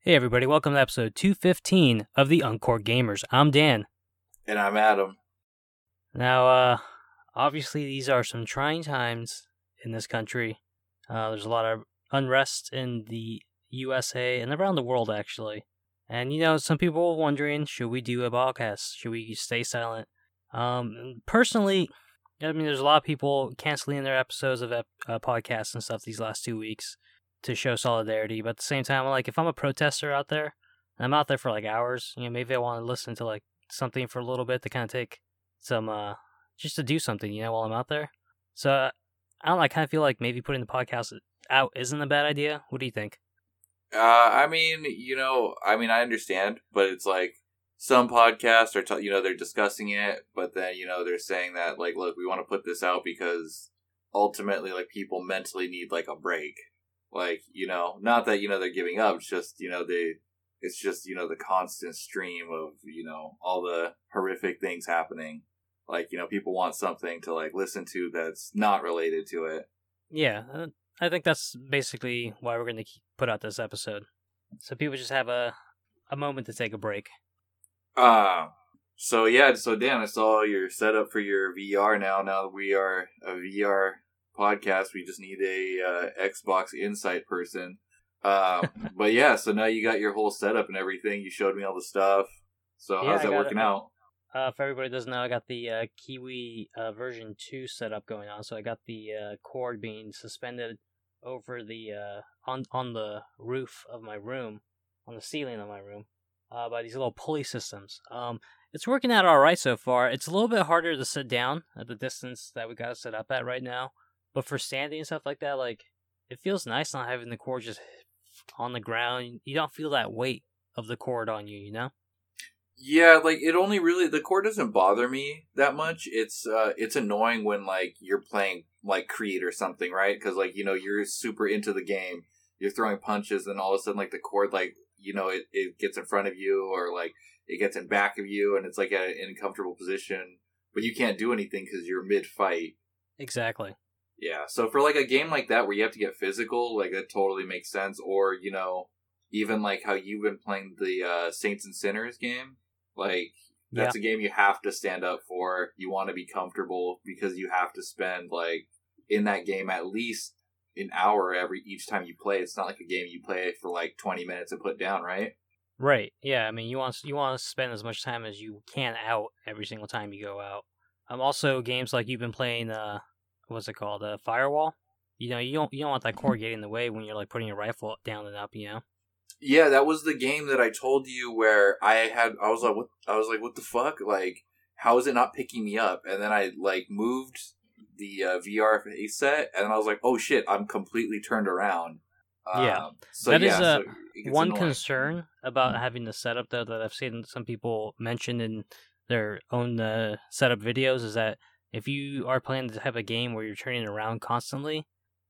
Hey, everybody, welcome to episode 215 of the Uncourt Gamers. I'm Dan. And I'm Adam. Now, uh, obviously, these are some trying times in this country. Uh, there's a lot of unrest in the USA and around the world, actually. And, you know, some people are wondering should we do a podcast? Should we stay silent? Um, personally, I mean, there's a lot of people canceling their episodes of ep- uh, podcasts and stuff these last two weeks to show solidarity. But at the same time, like if I'm a protester out there, and I'm out there for like hours, you know, maybe I want to listen to like something for a little bit to kind of take some, uh, just to do something, you know, while I'm out there. So I don't know. I kind of feel like maybe putting the podcast out isn't a bad idea. What do you think? Uh, I mean, you know, I mean, I understand, but it's like some podcasts are, t- you know, they're discussing it, but then you know they're saying that like, look, we want to put this out because ultimately, like, people mentally need like a break. Like, you know, not that, you know, they're giving up, it's just, you know, they, it's just, you know, the constant stream of, you know, all the horrific things happening. Like, you know, people want something to, like, listen to that's not related to it. Yeah, uh, I think that's basically why we're going to put out this episode. So people just have a, a moment to take a break. Uh, so yeah, so Dan, I saw your setup for your VR now. Now that we are a VR podcast. We just need a uh, Xbox Insight person. Um, but yeah, so now you got your whole setup and everything. You showed me all the stuff. So Yeah, how's that working it. out? Uh, if everybody doesn't know, I got the uh, Kiwi uh, version 2 setup going on. So I got the uh, cord being suspended over the uh, on on the roof of my room, on the ceiling of my room, uh, by these little pulley systems. Um, it's working out all right so far. It's a little bit harder to sit down at the distance that we got to set up at right now, but for standing and stuff like that, like it feels nice not having the cord just on the ground. You don't feel that weight of the cord on you, you know. Yeah, like it only really the cord doesn't bother me that much. It's uh it's annoying when like you're playing like Creed or something, right? Because like you know you're super into the game, you're throwing punches, and all of a sudden like the cord like you know it, it gets in front of you or like it gets in back of you, and it's like at an uncomfortable position, but you can't do anything because you're mid fight. Exactly. Yeah, so for like a game like that where you have to get physical, like that totally makes sense. Or you know, even like how you've been playing the uh, Saints and Sinners game, like that's a game you have to stand up for. You want to be comfortable because you have to spend like in that game at least an hour every each time you play. It's not like a game you play for like twenty minutes and put down, right? Right. Yeah. I mean, you want you want to spend as much time as you can out every single time you go out. Um. Also, games like you've been playing. Uh, what's it called? Uh, Firewall. You know, you don't you don't want that cord getting in the way when you're like putting your rifle down and up. You know. Yeah, that was the game that I told you where I had I was like what I was like what the fuck like how is it not picking me up and then I like moved the uh, VR face set and I was like oh shit I'm completely turned around. Yeah. Um, so That is, yeah, uh, so One annoying. concern about having the setup though that I've seen some people mention in their own uh, setup videos is that if you are playing the type of game where you're turning around constantly,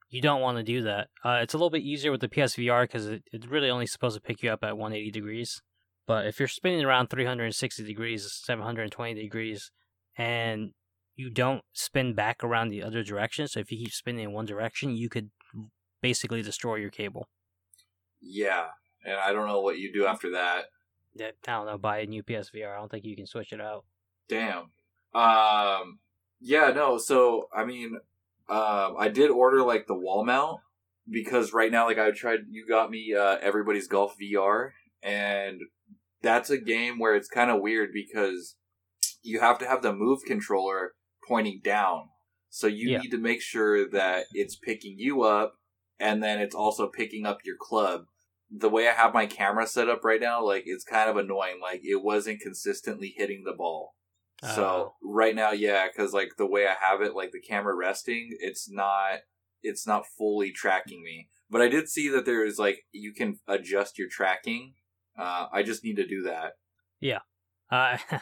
you don't want to do that. Uh, it's a little bit easier with the PSVR because it, it's really only supposed to pick you up at 180 degrees. But if you're spinning around 360 degrees, 720 degrees, and you don't spin back around the other direction, so if you keep spinning in one direction, you could basically destroy your cable. Yeah, and I don't know what you do after that. that I don't know, buy a new PSVR. I don't think you can switch it out. Damn. Um. Yeah. No. So I mean, um, I did order like the wall mount because right now, like I tried, you got me uh, everybody's golf VR, and that's a game where it's kind of weird because you have to have the move controller pointing down, so you Yeah. need to make sure that it's picking you up, and then it's also picking up your club. The way I have my camera set up right now, like it's kind of annoying. Like it wasn't consistently hitting the ball. So right now, yeah, because like the way I have it, like the camera resting, it's not it's not fully tracking me. But I did see that there is like you can adjust your tracking. Uh, I just need to do that. Yeah. Uh,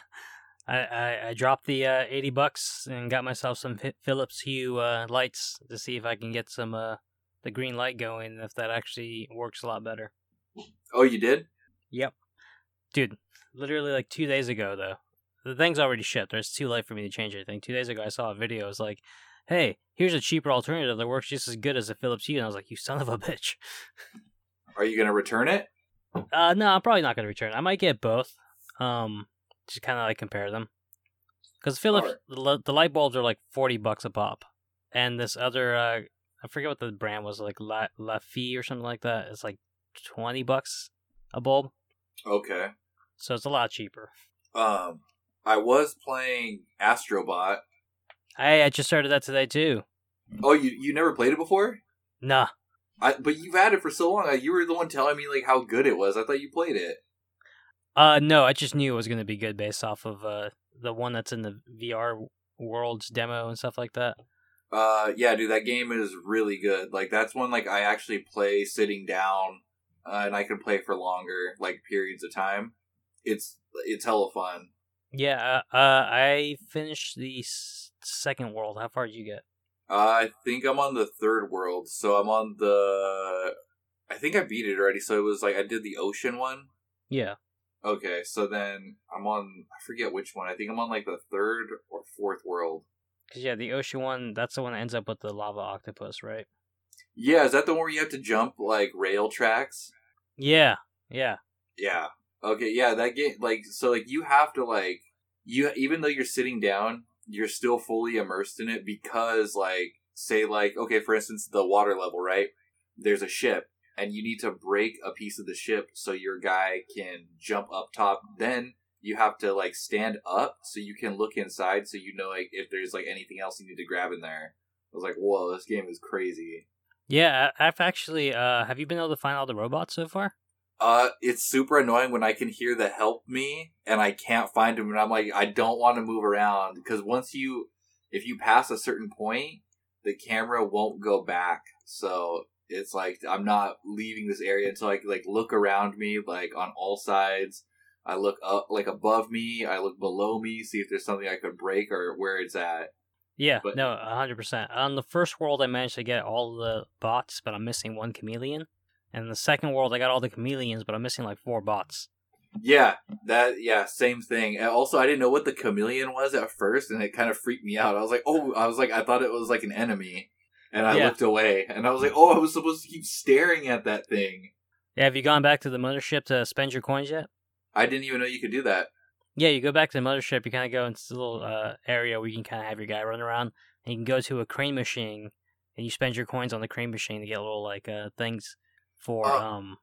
I, I I dropped the uh, eighty bucks and got myself some Philips Hue uh, lights to see if I can get some uh, the green light going. If that actually works a lot better. Oh, you did? Yep, dude. Literally like two days ago though. The thing's already shipped. It's too late for me to change anything. Two days ago, I saw a video. It was like, "Hey, here's a cheaper alternative that works just as good as a Philips Hue." And I was like, "You son of a bitch." Are you gonna return it? Uh, no, I'm probably not gonna return. it. I might get both. Um, just kind of like compare them. Because Philips, the, li- the light bulbs are like forty bucks a pop, and this other, uh, I forget what the brand was, like La La Fee or something like that. It's like twenty bucks a bulb, Okay. so it's a lot cheaper. Um, I was playing Astrobot. I I just started that today too. Oh, you you never played it before? Nah, I but you've had it for so long. You were the one telling me like how good it was. I thought you played it. Uh, no, I just knew it was gonna be good based off of uh the one that's in the VR Worlds demo and stuff like that. Uh, yeah, dude, that game is really good. Like that's one like I actually play sitting down, uh, and I can play for longer, like periods of time. It's it's hella fun. Yeah, uh, uh I finished the s- second world. How far did you get? Uh, I think I'm on the third world, so I'm on the. I think I beat it already. So it was like I did the ocean one. Yeah. Okay, so then I'm on. I forget which one. I think I'm on like the third or fourth world. Cause yeah, the ocean one, that's the one that ends up with the lava octopus, right? Yeah, is that the one where you have to jump like rail tracks? Yeah, yeah, Yeah. Okay, yeah, that game like so like you have to like you even though you're sitting down, you're still fully immersed in it because like say like okay, for instance, the water level, right? There's a ship and you need to break a piece of the ship so your guy can jump up top. Then you have to like stand up so you can look inside so you know like if there's like anything else you need to grab in there. I was like, whoa, this game is crazy. yeah. I've actually, uh, have you been able to find all the robots so far? Uh, it's super annoying when I can hear the help me and I can't find him, and I'm like, I don't want to move around because once you, if you pass a certain point, the camera won't go back. So it's like I'm not leaving this area until I like look around me, like on all sides. I look up, like above me. I look below me, see if there's something I could break or where it's at. Yeah, But- no, hundred percent. On the first world, I managed to get all the bots, but I'm missing one chameleon. And in the second world, I got all the chameleons, but I'm missing like four bots. Yeah, that yeah, same thing. And also, I didn't know what the chameleon was at first, and it kind of freaked me out. I was like, oh, I was like, I thought it was like an enemy, and I Yeah. looked away, and I was like, oh, I was supposed to keep staring at that thing. Yeah, have you gone back to the mothership to spend your coins yet? I didn't even know you could do that. Yeah, you go back to the mothership. You kind of go into the little uh, area where you can kind of have your guy run around, and you can go to a crane machine, and you spend your coins on the crane machine to get little like uh, things for Oh. um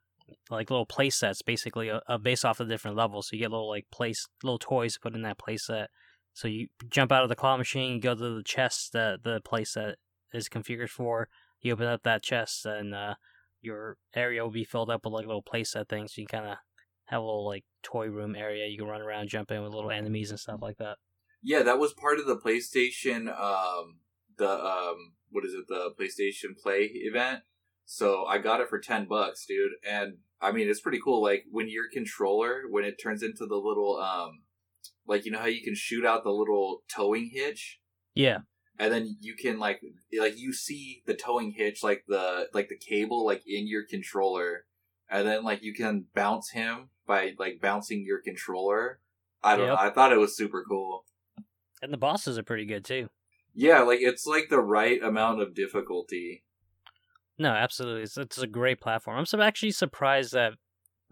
like little play sets, basically uh, uh, based off of different levels. So you get little like place little toys to put in that play set. So you jump out of the claw machine, you go to the chest that the play set is configured for. You open up that chest, and uh, your area will be filled up with like little play set things. So you kind of have a little like toy room area. You can run around, jump in with little enemies and stuff like that. Yeah, that was part of the PlayStation. Um, the um, what is it? The PlayStation Play event. So I got it for ten bucks, dude. And I mean, it's pretty cool. Like when your controller, when it turns into the little um, like you know how you can shoot out the little towing hitch, Yeah, and then you can like like you see the towing hitch, like the like the cable, like in your controller, and then like you can bounce him by like bouncing your controller. I don't Yep. know. I thought it was super cool. and the bosses are pretty good too. Yeah, like it's like the right amount of difficulty. No, absolutely, it's, it's a great platform. I'm so actually surprised that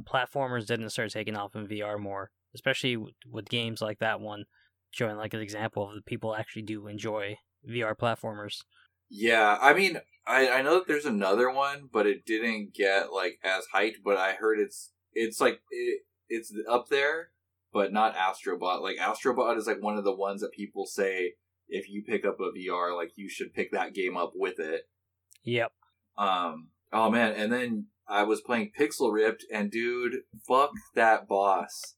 platformers didn't start taking off in VR more, especially with, with games like that one, showing like an example of the people actually do enjoy VR platformers. Yeah, I mean, I I know that there's another one, but it didn't get like as hyped. But I heard it's it's like it, it's up there, but not Astrobot. Like Astrobot is like one of the ones that people say if you pick up a VR, like you should pick that game up with it. Yep. Um. Oh man, and then I was playing Pixel Ripped, and dude, fuck that boss.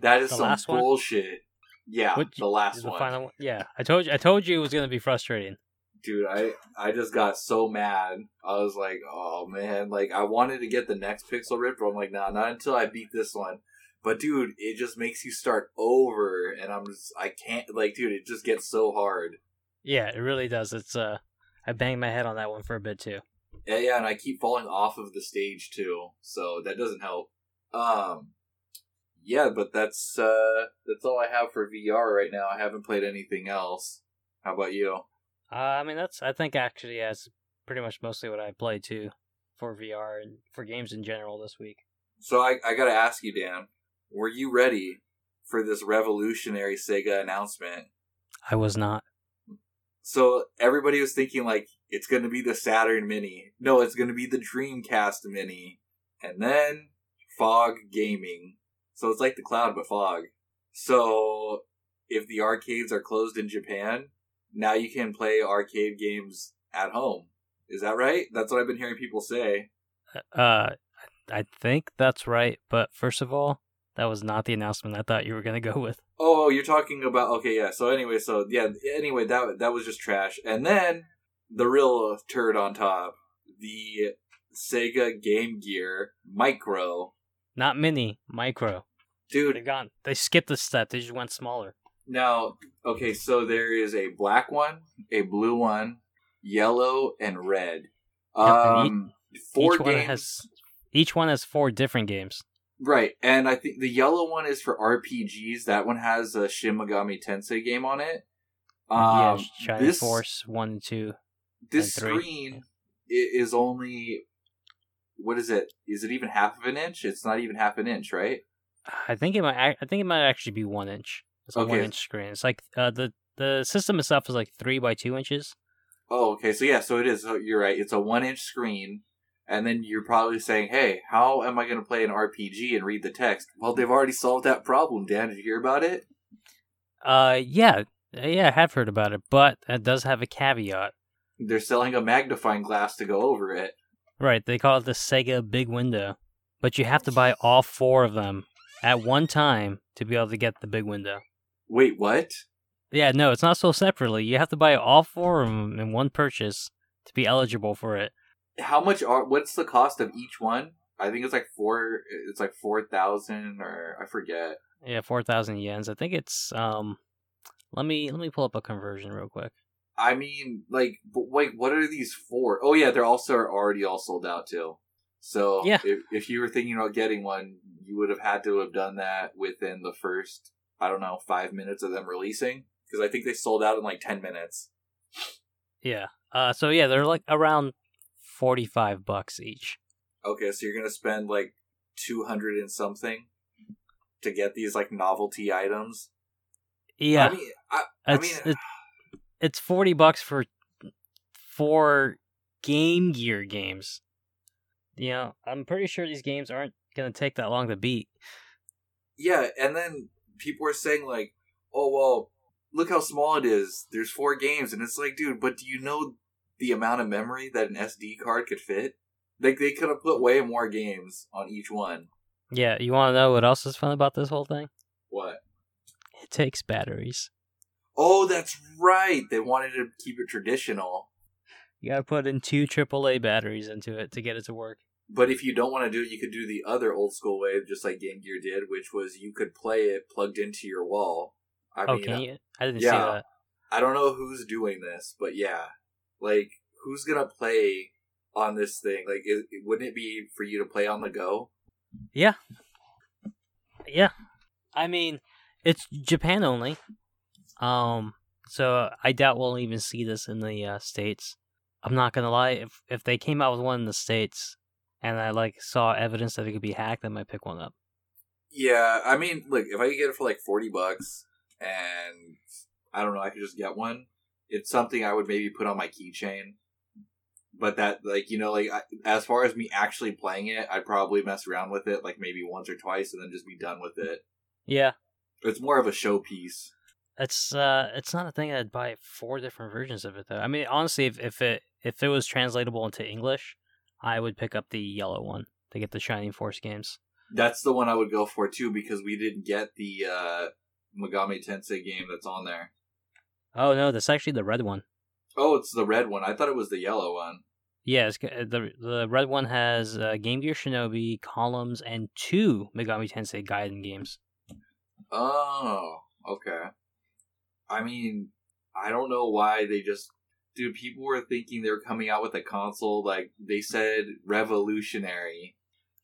That is The some bullshit. Yeah, What- the last The one. final one. Yeah, I told you. I told you it was gonna be frustrating. dude i i just got so mad i was like oh man like i wanted to get the next pixel ripped but i'm like nah not until i beat this one but dude it just makes you start over and i'm just i can't like dude it just gets so hard Yeah, it really does. It's uh, I banged my head on that one for a bit too. yeah yeah and i keep falling off of the stage too so that doesn't help um yeah but that's uh that's all i have for vr right now i haven't played anything else how about you Uh, I mean, that's I think actually that's pretty much mostly what I play too for VR and for games in general this week. So I, I gotta ask you, Dan, were you ready for this revolutionary Sega announcement? I was not. So everybody was thinking like it's gonna be the Saturn Mini. No, it's gonna be the Dreamcast Mini. And then Fog Gaming. So it's like the cloud but fog. So if the arcades are closed in Japan, now you can play arcade games at home. Is that right? That's what I've been hearing people say. Uh, I think that's right. But first of all, that was not the announcement I thought you were gonna go with. Oh, you're talking about okay, yeah. So anyway, so yeah, anyway, that that was just trash. And then the real turd on top, the Sega Game Gear Micro. Not mini, micro. Dude, They gone. They skipped a step. They just went smaller. Now, okay, so there is a black one, a blue one, yellow, and red. Yep, and Um, four each one games, has each one has four different games. right? And I think the yellow one is for RPGs. That one has a Shin Megami Tensei game on it. Um, yeah, Shining this Force one two. this screen is only what is it? Is it even half of an inch? It's not even half an inch, right? I think it might. I think it might actually be one inch. It's a Okay. one inch screen. It's like uh, the the system itself is like three by two inches. Oh, okay. So yeah, so it is. You're right. It's a one inch screen, and then you're probably saying, "Hey, how am I going to play an RPG and read the text?" Well, they've already solved that problem. Dan, did you hear about it? Uh, yeah, Uh, yeah, I have heard about it, but it does have a caveat. They're selling a magnifying glass to go over it. Right, they call it the Sega Big Window, but you have to buy all four of them at one time to be able to get the big window. Wait, what? Yeah, no, it's not sold separately. You have to buy all four of them in one purchase to be eligible for it. How much are? What's the cost of each one? I think it's like four. It's like four thousand, or I forget. Yeah, four thousand yens. I think it's um. Let me let me pull up a conversion real quick. I mean, like, but wait, what are these for? Oh yeah, they're also already all sold out too. So Yeah. if, if you were thinking about getting one, you would have had to have done that within the first, I don't know, five minutes of them releasing. Because I think they sold out in like ten minutes. Yeah. Uh. So yeah, they're like around forty five bucks each. Okay, so you're gonna spend like two hundred and something to get these like novelty items. Yeah. I mean, I, I it's mean, it's forty bucks for four Game Gear games. You know, I'm pretty sure these games aren't gonna take that long to beat. Yeah, and then people were saying like, "Oh well, look how small it is. There's four games," and it's like, dude, but do you know the amount of memory that an SD card could fit? Like they could have put way more games on each one. Yeah, you want to know what else is fun about this whole thing? What? It takes batteries. Oh, that's right. They wanted to keep it traditional. You gotta put in two AAA batteries into it to get it to work. But if you don't want to do it, you could do the other old school way, just like Game Gear did, which was you could play it plugged into your wall. I oh, mean, can you? Uh, I didn't see that. I don't know who's doing this, but yeah, like who's gonna play on this thing? Like, is, wouldn't it be for you to play on the go? Yeah. Yeah. I mean, it's Japan only. Um, so I doubt we'll even see this in the uh, states. I'm not gonna lie. If if they came out with one in the states, and I like saw evidence that it could be hacked, I might pick one up. Yeah, I mean, look, if I could get it for like forty bucks, and I don't know, I could just get one. It's something I would maybe put on my keychain. But that, like, you know, like I, as far as me actually playing it, I'd probably mess around with it like maybe once or twice, and then just be done with it. Yeah, It's more of a showpiece. It's uh, it's not a thing I'd buy four different versions of it though. I mean, honestly, if if it if it was translatable into English, I would pick up the yellow one to get the Shining Force games. That's the one I would go for too because we didn't get the uh, Megami Tensei game that's on there. Oh no, that's actually the red one. Oh, it's the red one. I thought it was the yellow one. Yeah, it's, uh, the the red one has uh, Game Gear Shinobi, Columns, and two Megami Tensei Gaiden games. Oh, okay. I mean, I don't know why they just. Dude, people were thinking they were coming out with a console like they said revolutionary.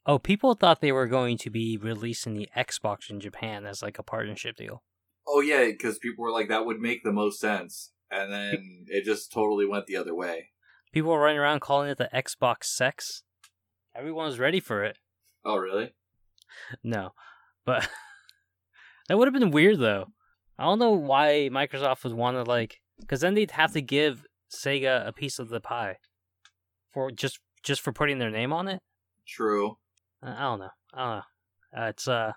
Oh, people thought they were going to be releasing the Xbox in Japan as like a partnership deal. Oh yeah, because people were like that would make the most sense. and then it just totally went the other way. People were running around calling it the Xbox Sex. Everyone was ready for it. Oh, really? No, but that would have been weird though. I don't know why Microsoft would want to like, because then they'd have to give Sega a piece of the pie for just just for putting their name on it. True. I don't know. I don't know. Uh, it's uh,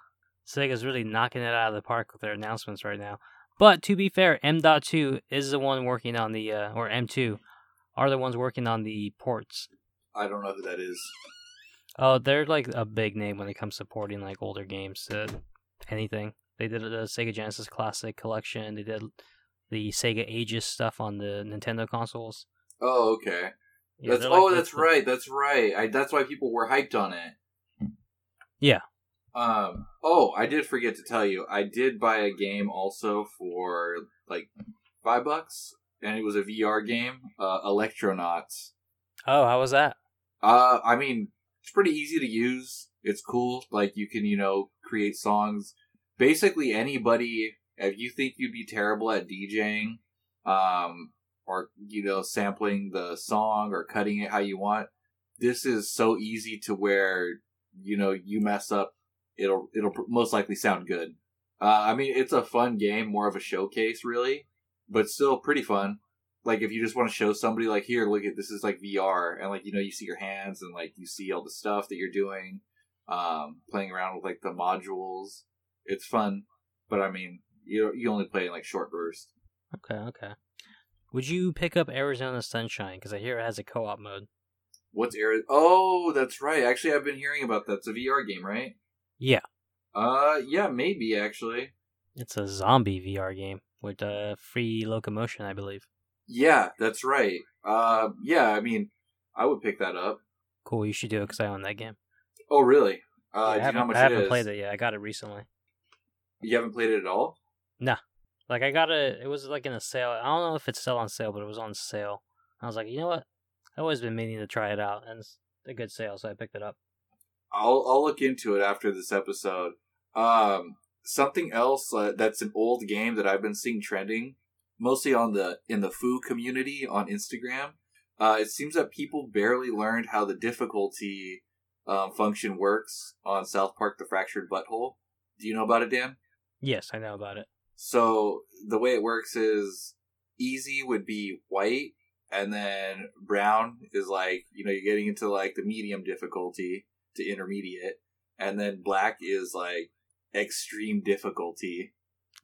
Sega's really knocking it out of the park with their announcements right now. But to be fair, M.2 is the one working on the uh, or M2 are the ones working on the ports. I don't know who that is. Oh, they're like a big name when it comes to porting like older games to anything. They did the Sega Genesis Classic Collection. They did the Sega Ages stuff on the Nintendo consoles. Oh, okay. Yeah, that's like oh, that's the- right. That's right. I, that's why people were hyped on it. Yeah. Um. Oh, I did forget to tell you. I did buy a game also for like five bucks, and it was a VR game, uh, Electronauts. Oh, how was that? Uh, I mean, it's pretty easy to use. It's cool. Like you can, you know, create songs. Basically, anybody. If you think you'd be terrible at DJing, um, or you know, sampling the song or cutting it how you want, this is so easy to where you know you mess up, it'll it'll most likely sound good. Uh, I mean, it's a fun game, more of a showcase, really, but still pretty fun like if you just want to show somebody like here look at this is like vr and like you know you see your hands and like you see all the stuff that you're doing um playing around with like the modules it's fun but i mean you you only play in like short bursts Okay, okay. Would you pick up Arizona Sunshine? Because I hear it has a co-op mode. what's Arizona? oh that's right actually i've been hearing about that it's a vr game right Yeah, uh yeah maybe actually it's a zombie VR game with uh, free locomotion, I believe. yeah that's right uh yeah i mean i would pick that up Cool, you should do it because I own that game. oh really uh Yeah, I do you know haven't, how much I haven't played it yet. I got it recently. You haven't played it at all Nah. Like I got it. It was like in a sale. I don't know if it's still on sale, but it was on sale. I was like, you know what? I've always been meaning to try it out, and it's a good sale, so I picked it up. I'll I'll look into it after this episode. Um, something else uh, that's an old game that I've been seeing trending, mostly on the in the Foo community on Instagram. Uh, it seems that people barely learned how the difficulty um, function works on South Park: The Fractured But Whole. Do you know about it, Dan? Yes, I know about it. So the way it works is easy would be white, and then brown is like you know you're getting into like the medium difficulty to intermediate, and then black is like extreme difficulty.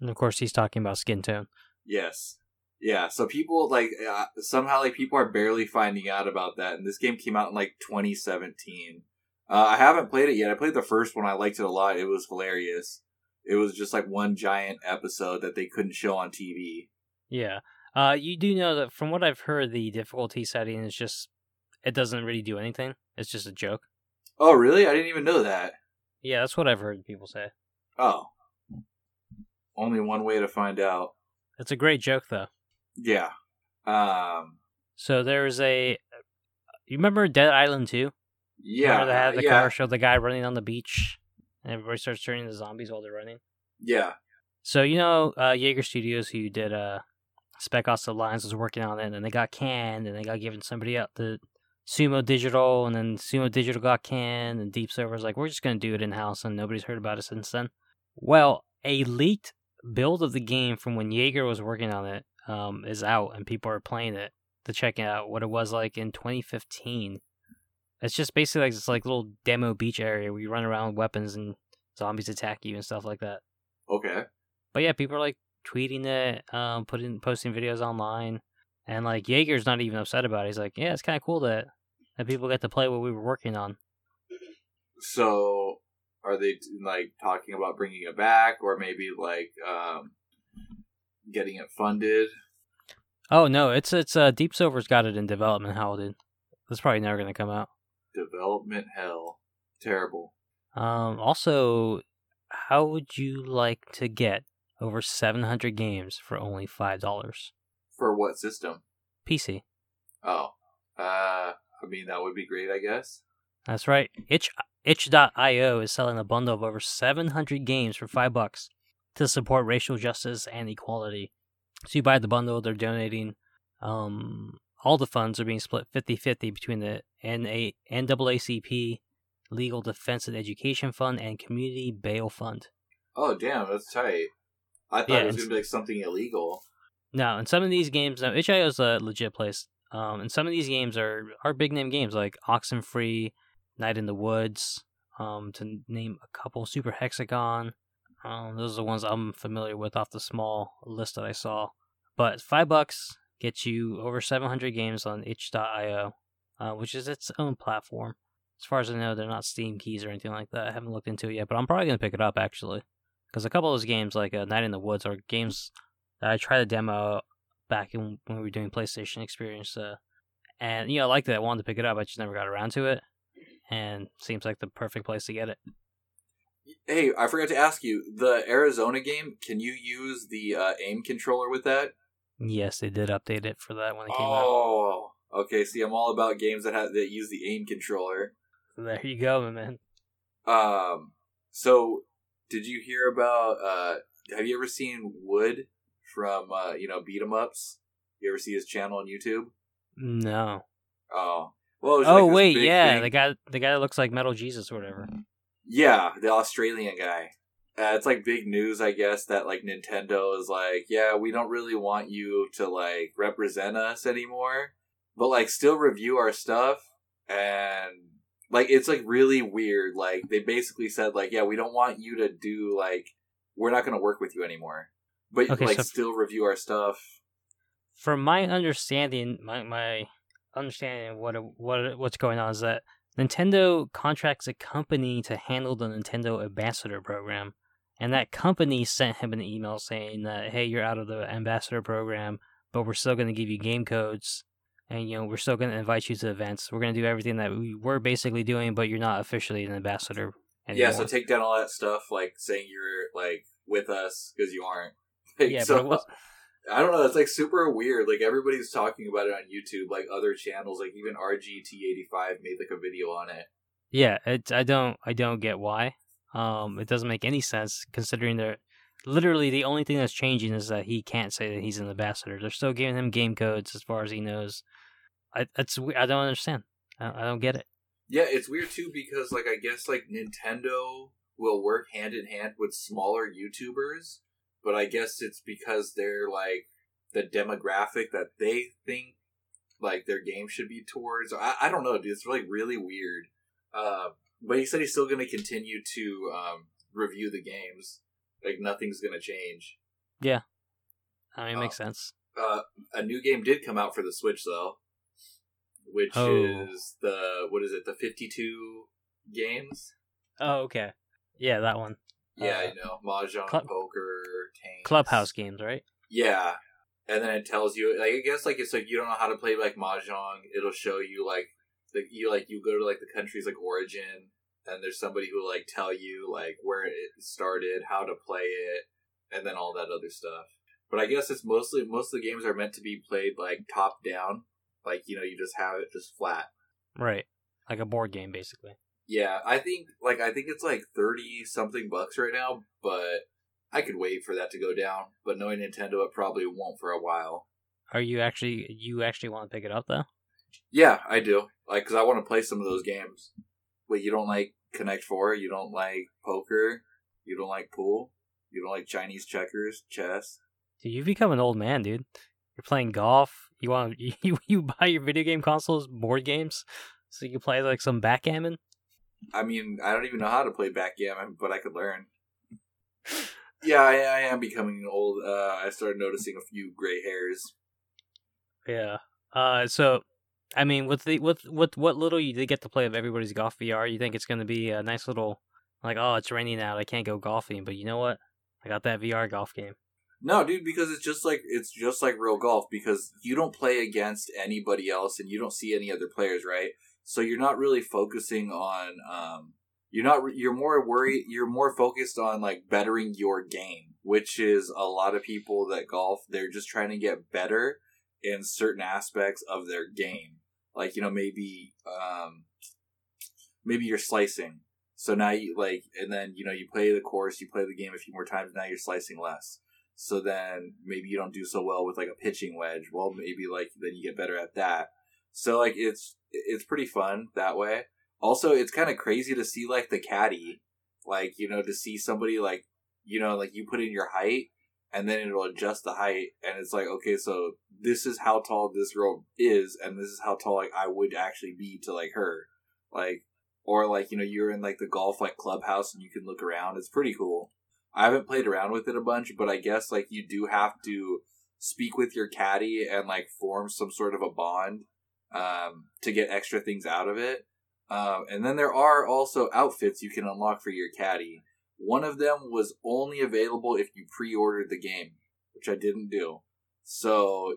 And of course, he's talking about skin tone. Yes, yeah. So people like uh, somehow like people are barely finding out about that, and this game came out in like 2017. Uh, I haven't played it yet. I played the first one. I liked it a lot. It was hilarious. It was just like one giant episode that they couldn't show on TV. Yeah. Uh, you do know that from what I've heard, the difficulty setting is just it doesn't really do anything. It's just a joke. Oh, really? I didn't even know that. Yeah, that's what I've heard people say. Oh. Only one way to find out. It's a great joke though. Yeah. Um. So there's a. You remember Dead Island 2? Yeah. Remember they had the yeah. commercial, the guy running on the beach, and everybody starts turning into zombies while they're running. Yeah. So you know, uh, Yager Studios, who did uh, Spec Ops: The Lines, was working on it, and they got canned, and they got given somebody else, the Sumo Digital, and then Sumo Digital got canned, and Deep Silver was like, "We're just gonna do it in house," and nobody's heard about it since then. Well, a leaked build of the game from when Yager was working on it um, is out, and people are playing it to check out what it was like in 2015. It's just basically like this like little demo beach area where you run around with weapons and zombies attack you and stuff like that. Okay. But yeah, people are like tweeting it, um, putting posting videos online, and like Yager's not even upset about it. He's like, yeah, it's kind of cool that that people get to play what we were working on. So, are they like talking about bringing it back, or maybe like um, getting it funded? Oh no, it's it's uh, Deep Silver's got it in development dude. It's probably never gonna come out. Development hell. Terrible. Um, also, how would you like to get over 700 games for only five dollars? For what system? PC. Oh. Uh. I mean, that would be great. I guess. That's right. Itch itch.io is selling a bundle of over 700 games for 5 bucks to support racial justice and equality. So you buy the bundle, they're donating. Um, all the funds are being split 50-50 between the NA, NAACP Legal Defense and Education Fund and Community Bail Fund. Oh damn, that's tight. I thought Yeah, it was gonna be like something illegal. Now, in some of these games, now itch.io is a legit place. Um, and some of these games are are big name games like Oxenfree, Night in the Woods, um, to name a couple. Super Hexagon. Um, those are the ones I'm familiar with off the small list that I saw. But five bucks gets you over 700 games on itch.io, uh, which is its own platform. As far as I know, they're not Steam keys or anything like that. I haven't looked into it yet, but I'm probably gonna pick it up actually, because a couple of those games, like uh, Night in the Woods, are games that I tried to demo back in, when we were doing PlayStation Experience, uh, and you know, I liked it. I wanted to pick it up. I just never got around to it, and seems like the perfect place to get it. Hey, I forgot to ask you. The Arizona game, can you use the uh, aim controller with that? Yes, they did update it for that when it came out. Oh, okay. See, I'm all about games that have that use the aim controller. So there you go, my man. Um, so did you hear about? Uh, have you ever seen Wood from uh, you know beat 'em ups? You ever see his channel on YouTube? No. Oh, well. it was Oh like wait, yeah, thing. the guy, the guy that looks like Metal Jesus or whatever. Yeah, the Australian guy. Uh, it's like big news, I guess, that like Nintendo is like, yeah, we don't really want you to like represent us anymore, but like still review our stuff. And like, it's like really weird. Like, they basically said, like, yeah, we don't want you to do like, we're not going to work with you anymore, but Okay, like so- still review our stuff. From my understanding, my my understanding of what what what's going on is that Nintendo contracts a company to handle the Nintendo Ambassador program, and that company sent him an email saying that hey, you're out of the Ambassador program, but we're still going to give you game codes, and you know we're still going to invite you to events. We're going to do everything that we were basically doing, but you're not officially an ambassador anymore. Yeah, so take down all that stuff, like saying you're like with us because you aren't. Like, yeah, so, but I don't know. It's like super weird. Like everybody's talking about it on YouTube. Like other channels, like even RGT85 made like a video on it. Yeah, it, I don't I don't get why. Um, it doesn't make any sense considering they're literally the only thing that's changing is that he can't say that he's an ambassador. They're still giving him game codes as far as he knows. I that's I don't understand. I, I don't get it. Yeah, it's weird too because like I guess like Nintendo will work hand in hand with smaller YouTubers, but I guess it's because they're like the demographic that they think like their game should be towards. I, I don't know, dude. It's like really weird. Uh, but he said he's still going to continue to um, review the games. Like nothing's going to change. Yeah, I mean, it makes Oh. sense. Uh, a new game did come out for the Switch though, which Oh. is the what is it? The fifty-two games. Oh, okay. Yeah, that one. Yeah, Uh, I know mahjong, poker, tanks, Clubhouse games, right? Yeah, and then it tells you like I guess like it's like you don't know how to play like mahjong. It'll show you like the you like you go to like the country's like origin, and there's somebody who like tell you like where it started, how to play it, and then all that other stuff. But I guess it's mostly most of the games are meant to be played like top down, like you know you just have it just flat. Right. Like a board game, basically. Yeah, I think like I think it's like thirty something bucks right now, but I could wait for that to go down. But knowing Nintendo, it probably won't for a while. Are you actually you actually want to pick it up though? Yeah, I do. Like, cause I want to play some of those games. Wait, you don't like Connect Four? You don't like poker? You don't like pool? You don't like Chinese checkers, chess? Dude, you've become an old man, dude. You're playing golf. You want you you buy your video game consoles, board games, so you can play like some backgammon. I mean, I don't even know how to play backgammon, but I could learn. Yeah, I, I am becoming old. Uh, I started noticing a few gray hairs. Yeah. Uh. So, I mean, with the with with what little you get to play of everybody's golf VR, you think it's gonna be a nice little like, oh, it's raining out, I can't go golfing, but you know what? I got that VR golf game. No, dude, because it's just like it's just like real golf because you don't play against anybody else and you don't see any other players, right? So you're not really focusing on um you're not you're more worried you're more focused on like bettering your game, which is a lot of people that golf they're just trying to get better in certain aspects of their game. Like, you know, maybe um maybe you're slicing. So now you like and then you know you play the course, you play the game a few more times, now you're slicing less. So then maybe you don't do so well with like a pitching wedge. Well, maybe like then you get better at that. So like it's it's pretty fun that way. Also, it's kind of crazy to see like the caddy, like you know, to see somebody like you know, like you put in your height and then it'll adjust the height and it's like okay so this is how tall this girl is and this is how tall like i would actually be to like her. Like or like you know you're in like the golf like clubhouse and you can look around. It's pretty cool. I haven't played around with it a bunch but i guess like you do have to speak with your caddy and like form some sort of a bond um, to get extra things out of it. Um, and then there are also outfits you can unlock for your caddy one of them was only available if you pre-ordered the game, which I didn't do. So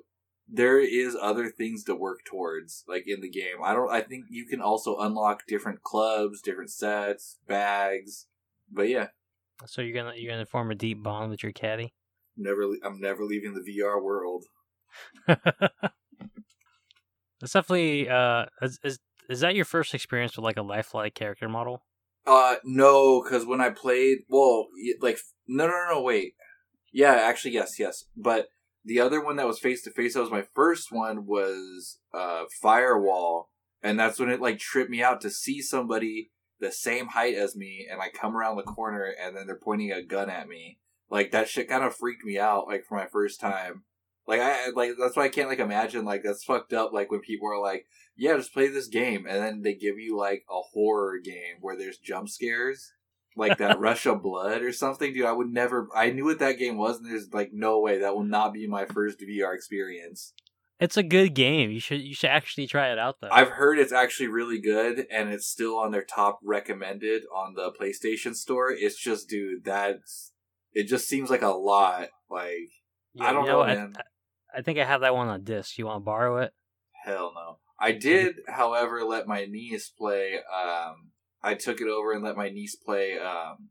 there is other things to work towards, like in the game. I don't. I think you can also unlock different clubs, different sets, bags. But yeah. So you're gonna you're gonna form a deep bond with your caddy. Never. I'm never leaving the VR world. that's definitely. Uh, is, is is that your first experience with like a lifelike character model? Uh, no, because when I played, well, like, no, no, no, wait. Yeah, actually, yes, yes. But the other one that was face to face, that was my first one, was uh, Firewall. And that's when it, like, tripped me out to see somebody the same height as me and I come around the corner and then they're pointing a gun at me. Like, that shit kind of freaked me out, like, for my first time. Like, I, like, that's why I can't, like, imagine, like, that's fucked up, like, when people are like, yeah, just play this game, and then they give you like a horror game where there's jump scares, like that Rush of Blood or something. Dude, I would never. I knew what that game was, and there's like no way that will not be my first VR experience. It's a good game. You should you should actually try it out though. I've heard it's actually really good, and it's still on their top recommended on the PlayStation Store. It's just, dude, that's it. Just seems like a lot. Like yeah, I don't you know, know man. I, I think I have that one on disc. You want to borrow it? Hell no. I did, however, let my niece play. Um, I took it over and let my niece play um,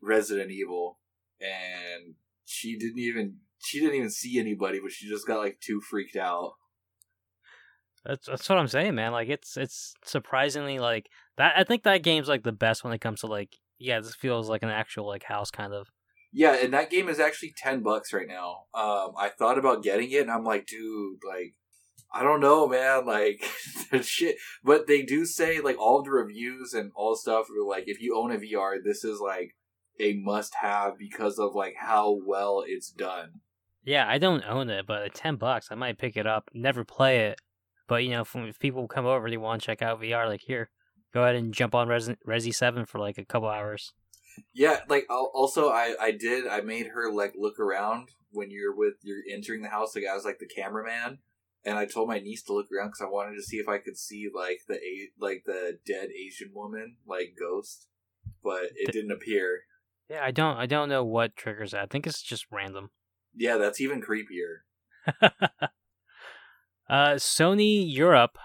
Resident Evil, and she didn't even she didn't even see anybody, but she just got like too freaked out. That's that's what I'm saying, man. Like it's it's surprisingly like that. I think that game's like the best when it comes to like yeah, this feels like an actual like house kind of. Yeah, and that game is actually ten bucks right now. Um, I thought about getting it, and I'm like, dude, like I don't know, man. Like shit, but they do say like all the reviews and all stuff. Like if you own a VR, this is like a must-have because of like how well it's done. Yeah, I don't own it, but at ten bucks, I might pick it up. Never play it, but you know, if, if people come over, they want to check out VR. Like here, go ahead and jump on Resi, Resi Seven for like a couple hours. Yeah, like also I I did I made her like look around when you're with you're entering the house. Like I was like the cameraman and I told my niece to look around because I wanted to see if I could see like the like the dead Asian woman like ghost, but it didn't appear. Yeah, I don't I don't know what triggers that. I think it's just random. Yeah, that's even creepier. uh, Sony Europe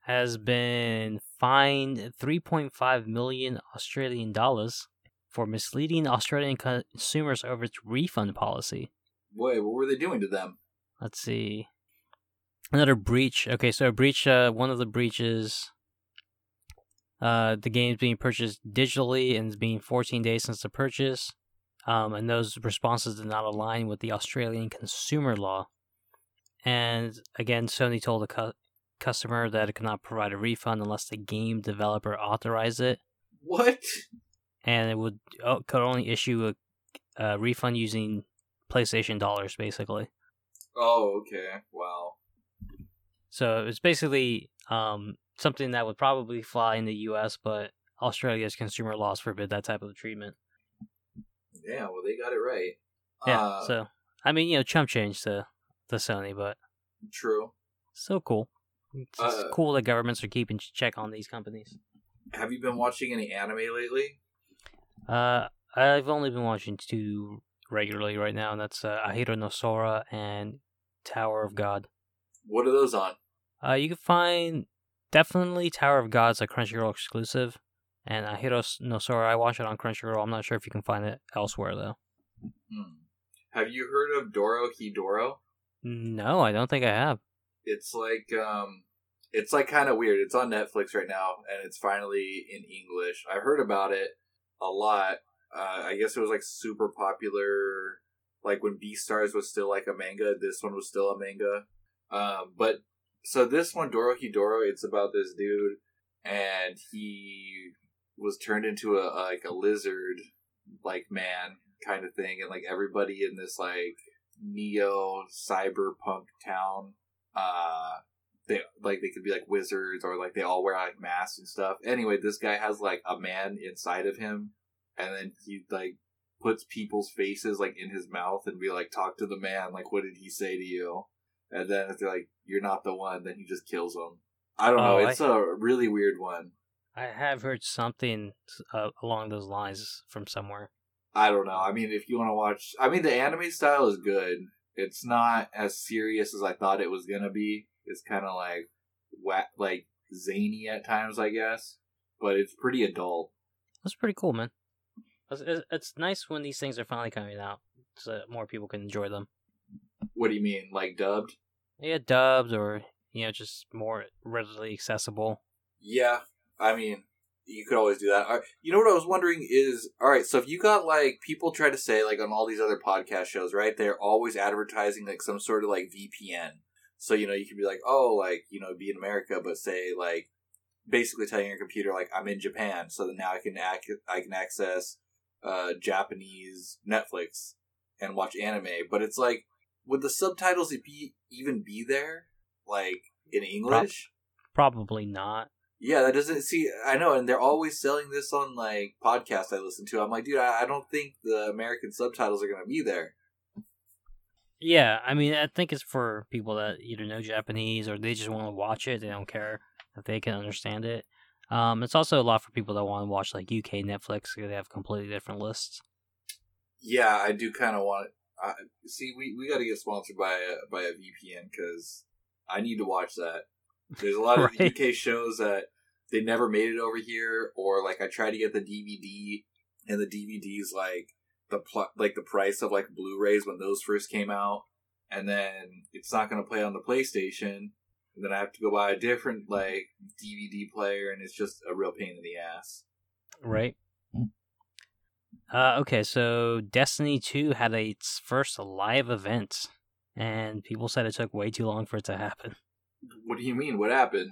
has been fined 3.5 million Australian dollars for misleading Australian consumers over its refund policy. Wait, what were they doing to them? Let's see another breach. Okay, so a breach. Uh, one of the breaches. Uh, the game's being purchased digitally and it's being 14 days since the purchase. Um, and those responses did not align with the Australian consumer law. And again, Sony told the cu- customer that it could not provide a refund unless the game developer authorized it. What? And it would oh, could only issue a, a refund using PlayStation dollars, basically. Oh, okay. Wow. So it's basically um, something that would probably fly in the U.S., but Australia's consumer laws forbid that type of treatment. Yeah, well, they got it right. Yeah. Uh, so I mean, you know, chump change to the Sony, but true. So cool. It's uh, cool that governments are keeping check on these companies. Have you been watching any anime lately? Uh, I've only been watching two regularly right now, and that's uh, Ahiru no Sora and Tower of God. What are those on? Uh, you can find definitely Tower of Gods a Crunchyroll exclusive, and uh, Ahiru no Sora. I watch it on Crunchyroll. I'm not sure if you can find it elsewhere though. Hmm. Have you heard of Dorohedoro? No, I don't think I have. It's like um, it's like kind of weird. It's on Netflix right now, and it's finally in English. I heard about it a lot. Uh, I guess it was like super popular Like when Beastars was still like a manga, this one was still a manga. Um, but so this one, Dorohedoro, it's about this dude, and he was turned into a like a lizard like man kind of thing, and like everybody in this like neo cyberpunk town, uh, they like they could be like wizards or like they all wear like masks and stuff. Anyway, this guy has like a man inside of him, and then he like puts people's faces like in his mouth and be like, talk to the man. Like, what did he say to you? And then if they're like, you're not the one, then he just kills them. I don't know. Oh, It's a really weird one. I have heard something uh, along those lines from somewhere. I don't know. I mean, if you want to watch, I mean, the anime style is good. It's not as serious as I thought it was gonna be. It's kind of like, wha- like zany at times, I guess. But it's pretty adult. That's pretty cool, man. It's nice when these things are finally coming out, so more people can enjoy them. What do you mean, like dubbed? Yeah, dubbed or you know just more readily accessible. Yeah, I mean, you could always do that. You know what I was wondering is, all right, so if you got like people try to say like on all these other podcast shows, right? They're always advertising like some sort of like VPN. So you know you could be like, oh, like you know, be in America, but say like basically telling your computer like I'm in Japan, so that now I can ac- I can access uh, Japanese Netflix and watch anime. But it's like, would the subtitles be even be there, like in English? Probably not. Yeah, that doesn't see. I know, and they're always selling this on like podcasts I listen to. I'm like, dude, I, I don't think the American subtitles are gonna be there. Yeah, I mean, I think it's for people that either know Japanese or they just want to watch it. They don't care if they can understand it. Um, it's also a lot for people that want to watch like UK Netflix. They have completely different lists. Yeah, I do kind of want. I see, we we got to get sponsored by a by a VPN because I need to watch that. There's a lot of Right. UK shows that they never made it over here, or like I tried to get the DVD, and the DVD's like the pl- like the price of like Blu-rays when those first came out, and then it's not going to play on the PlayStation, and then I have to go buy a different like DVD player, and it's just a real pain in the ass. Right. Uh, okay, so Destiny 2 had its first live event, and people said it took way too long for it to happen. What do you mean? What happened?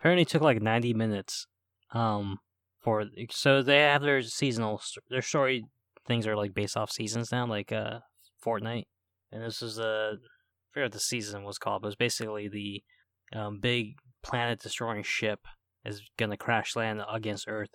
Apparently, it took like 90 minutes. Um, for so they have their seasonal their story things are like based off seasons now, like uh Fortnite, and this is a I forget what the season was called, but it's basically the um, big planet destroying ship is gonna crash land against Earth,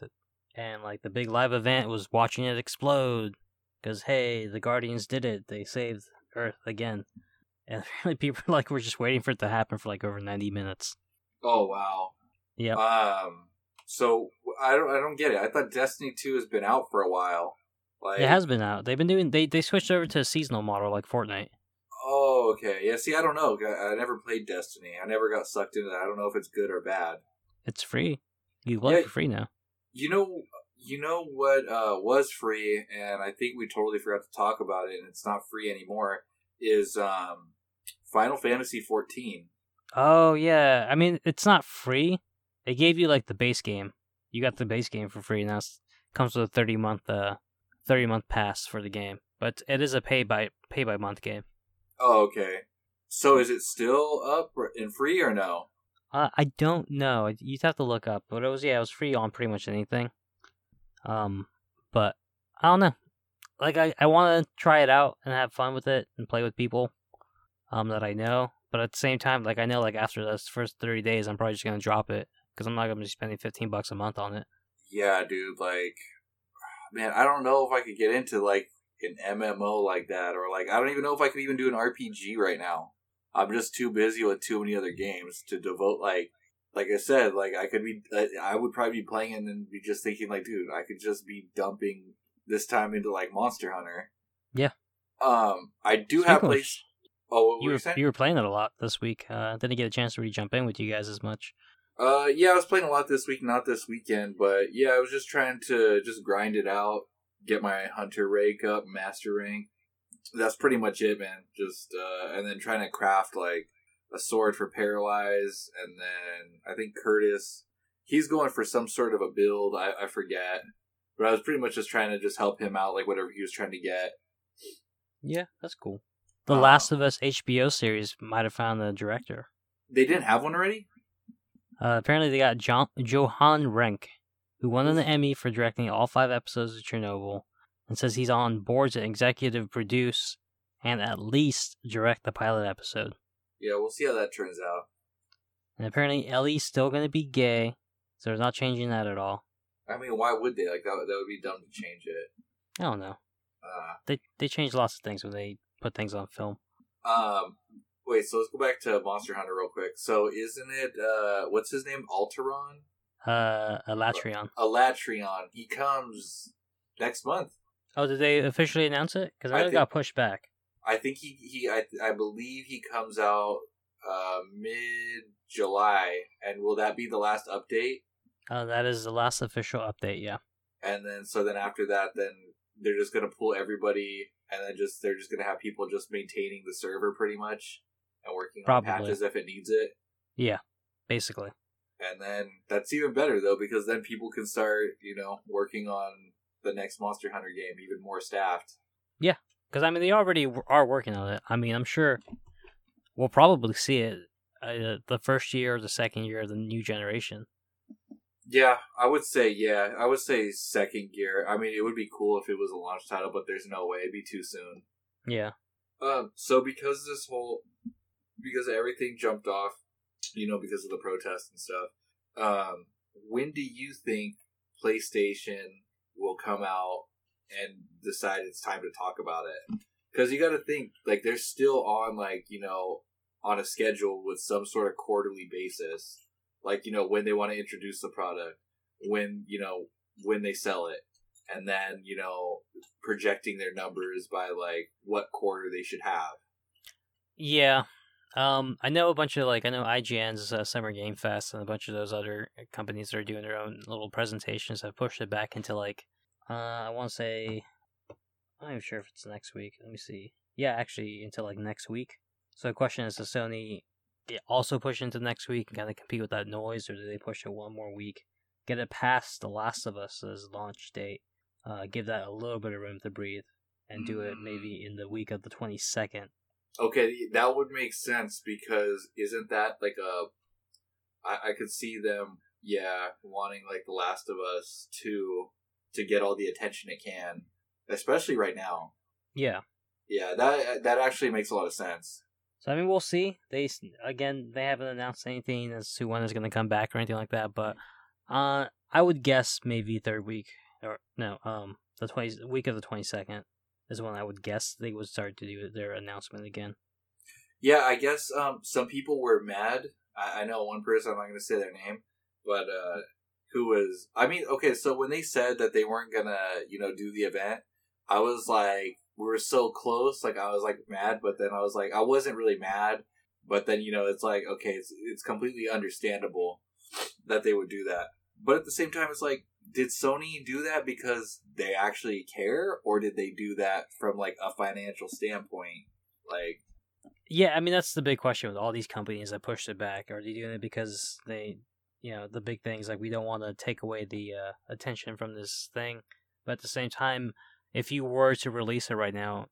and like the big live event was watching it explode because hey, the Guardians did it, they saved Earth again, and really people like were just waiting for it to happen for like over 90 minutes. Oh wow. Yeah. Um. So I don't. I don't get it. I thought Destiny Two has been out for a while. Like It has been out. They've been doing. They they switched over to a seasonal model like Fortnite. Oh, okay. Yeah. See, I don't know. I, I never played Destiny. I never got sucked into that. I don't know if it's good or bad. It's free. You play Yeah. for free now. You know. You know what uh, was free, and I think we totally forgot to talk about it, and it's not free anymore. Is um, Final Fantasy fourteen. Oh yeah. I mean, it's not free. They gave you like the base game. You got the base game for free, and that comes with a thirty month uh thirty month pass for the game. But it is a pay by pay by month game. Oh, okay. So is it still up and free or no? Uh, I don't know. You'd have to look up, but it was yeah, it was free on pretty much anything. Um, but I don't know. Like I, I want to try it out and have fun with it and play with people, um, that I know. But at the same time, like I know, like after those first thirty days, I'm probably just gonna drop it because I'm not gonna be spending fifteen bucks a month on it. Yeah, dude. Like, man, I don't know if I could get into like an MMO like that, or like I don't even know if I could even do an RPG right now. I'm just too busy with too many other games to devote like. Like I said, like I could be, I would probably be playing and then be just thinking, like, dude, I could just be dumping this time into like Monster Hunter. Yeah. Um, I do Speaking have of place. Oh, what You were you you were playing it a lot this week. Uh, didn't get a chance to really jump in with you guys as much. Uh, yeah, I was playing a lot this week, not this weekend, but yeah, I was just trying to just grind it out, get my hunter rank up, master rank. That's pretty much it, man. Just uh, and then trying to craft like a sword for paralyze, and then I think Curtis, he's going for some sort of a build. I, I forget, but I was pretty much just trying to just help him out, like whatever he was trying to get. Yeah, that's cool. The Uh, Last of Us HBO series might have found the director. They didn't have one already. Uh, apparently, they got John, Johan Renck, who won an Emmy for directing all five episodes of Chernobyl, and says he's on board to executive produce and at least direct the pilot episode. Yeah, we'll see how that turns out. And apparently, Ellie's still going to be gay, so they're not changing that at all. I mean, why would they? Like that? That would be dumb to change it. I don't know. Uh, They they change lots of things when they put things on film. um, wait. So let's go back to Monster Hunter real quick. So isn't it? Uh, what's his name? Alteron, Uh, Alatreon. Alatreon. He comes next month. Oh, did they officially announce it? Because I I think- got pushed back. I think he he I I believe he comes out uh mid July, and will that be the last update? Uh, that is the last official update. Yeah. And then so then after that, then they're just gonna pull everybody, and then just they're just gonna have people just maintaining the server pretty much and working Probably. on patches if it needs it. Yeah. Basically. And then that's even better though because then people can start you know working on the next Monster Hunter game even more staffed. Yeah, because I mean, they already w- are working on it. I mean, I'm sure we'll probably see it uh, the first year or the second year of the new generation. Yeah, I would say yeah. I would say second gear. I mean, it would be cool if it was a launch title, but there's no way. It'd be too soon. Yeah. Um. So because this whole, because everything jumped off, you know, because of the protests and stuff. Um. When do you think PlayStation will come out and decide it's time to talk about it? Because you got to think like they're still on like you know on a schedule with some sort of quarterly basis like you know when they want to introduce the product when you know when they sell it and then you know projecting their numbers by like what quarter they should have Yeah. Um, I know a bunch of like I know IGN's uh, Summer Game Fest and a bunch of those other companies that are doing their own little presentations have pushed it back into like uh I want to say I'm not even sure if it's next week. Let me see. Yeah, actually until like next week. So the question is, does Sony also push into next week and kind of compete with that noise, or do they push it one more week, get it past The Last of Us's launch date, uh, give that a little bit of room to breathe, and do it Mm. maybe in the week of the twenty second? Okay that would make sense because isn't that like a i, I could see them yeah wanting like the last of us to to get all the attention it can especially right now Yeah. yeah that that actually makes a lot of sense So I mean, we'll see. They again, they haven't announced anything as to when it's going to come back or anything like that. But uh, I would guess maybe third week or no, um, the twenty week of the twenty second is when I would guess they would start to do their announcement again. Yeah, I guess um, some people were mad. I, I know one person, I'm not going to say their name, but uh, who was, I mean, okay, so when they said that they weren't going to, you know, do the event, I was like, we were so close. Like, I was like mad, but then I was like, I wasn't really mad. But then, you know, it's like, okay, it's, it's completely understandable that they would do that. But at the same time, it's like, did Sony do that because they actually care, or did they do that from like a financial standpoint? Like, Yeah, I mean that's the big question with all these companies that pushed it back. Are they doing it because they, you know, the big things like we don't want to take away the uh, attention from this thing, but at the same time, if you were to release it right now,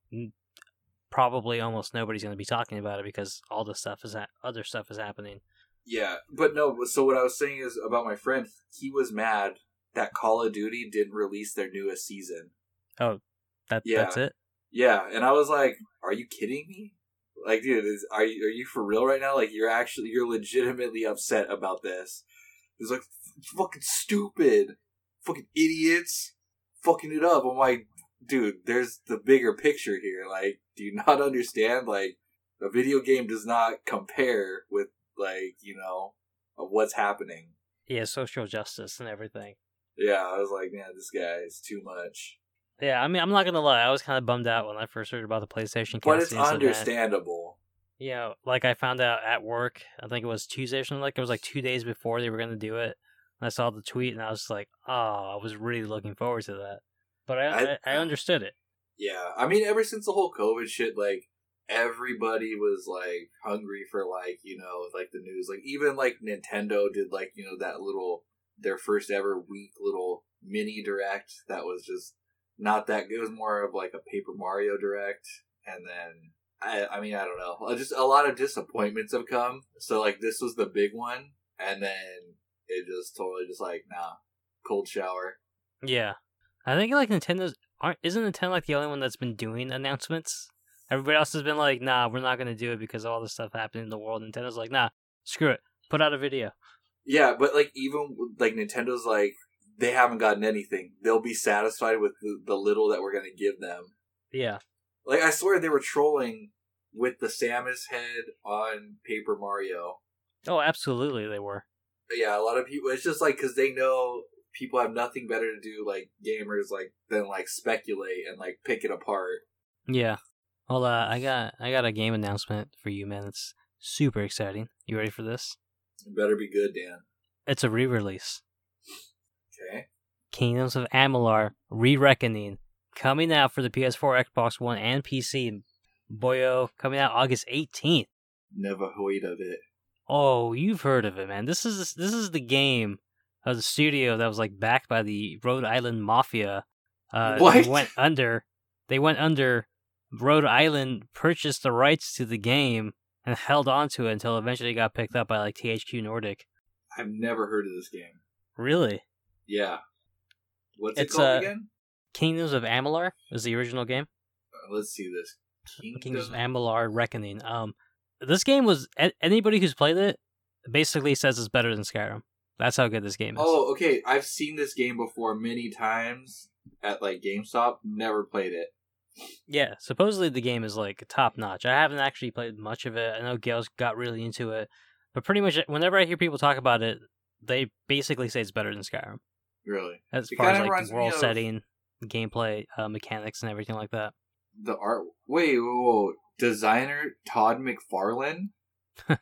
probably almost nobody's going to be talking about it because all the stuff is ha- other stuff is happening. Yeah, but no. So what I was saying is about my friend. He was mad that Call of Duty didn't release their newest season. Oh, that Yeah. that's it. Yeah, and I was like, "Are you kidding me? Like, dude, is, are you are you for real right now? Like, you're actually you're legitimately upset about this? It's like fucking stupid, fucking idiots, fucking it up." I'm like, dude, there's the bigger picture here. Like, do you not understand? Like, a video game does not compare with like you know of what's happening. Yeah, social justice and everything. Yeah, I was like, man, this guy is too much. Yeah, I mean, I'm not gonna lie. I was kind of bummed out when I first heard about the PlayStation. But it's understandable. You know, like I found out at work. I think it was Tuesday or something. Like it was like two days before they were gonna do it. And I saw the tweet and I was like, oh, I was really looking forward to that. But I, I- I understood it. Yeah, I mean, ever since the whole COVID shit, like everybody was like hungry for like you know like the news. Like even like Nintendo did like you know that little their first ever week little mini direct that was just not that. It was more of like a Paper Mario direct, and then I I mean I don't know, Uh, just a lot of disappointments have come. So like this was the big one, and then it just totally just like nah, cold shower. Yeah, I think like Nintendo's aren't isn't Nintendo like the only one that's been doing announcements? Everybody else has been like, nah, we're not gonna do it because of all this stuff happening in the world. Nintendo's like, nah, screw it, put out a video. Yeah, but like even like Nintendo's like they haven't gotten anything. They'll be satisfied with the, the little that we're gonna give them. Yeah, Like I swear they were trolling with the Samus head on Paper Mario. oh, absolutely, they were. But yeah, a lot of people. It's just like because they know people have nothing better to do, like gamers, like than like speculate and like pick it apart. Yeah. Well, uh, I got I got a game announcement for you, man. It's super exciting. You ready for this? It better be good, Dan. It's a re-release. Okay. Kingdoms of Amalur: Re-Reckoning coming out for the PS4, Xbox One, and PC. Boyo coming out August 18th. Never heard of it. Oh, you've heard of it, man. This is this is the game of the studio that was like backed by the Rhode Island Mafia. Uh, What? They went under. They went under. Rhode Island purchased the rights to the game and held on to it until eventually it got picked up by like THQ Nordic. I've never heard of this game. Really? Yeah. What's It's, it called uh, again? Kingdoms of Amalur is the original game. Uh, let's see this. Kingdoms of Kingdom. Amalur Reckoning. Um, this game was anybody who's played it basically says it's better than Skyrim. That's how good this game is. Oh, okay. I've seen this game before many times at like GameStop. Never played it. Yeah, supposedly the game is like top notch. I haven't actually played much of it. I know Gail's got really into it, but pretty much whenever I hear people talk about it, they basically say it's better than Skyrim Really. as It far as like the world of- setting, gameplay, uh, mechanics, and everything like that. The art. Wait, whoa, whoa. designer Todd McFarlane.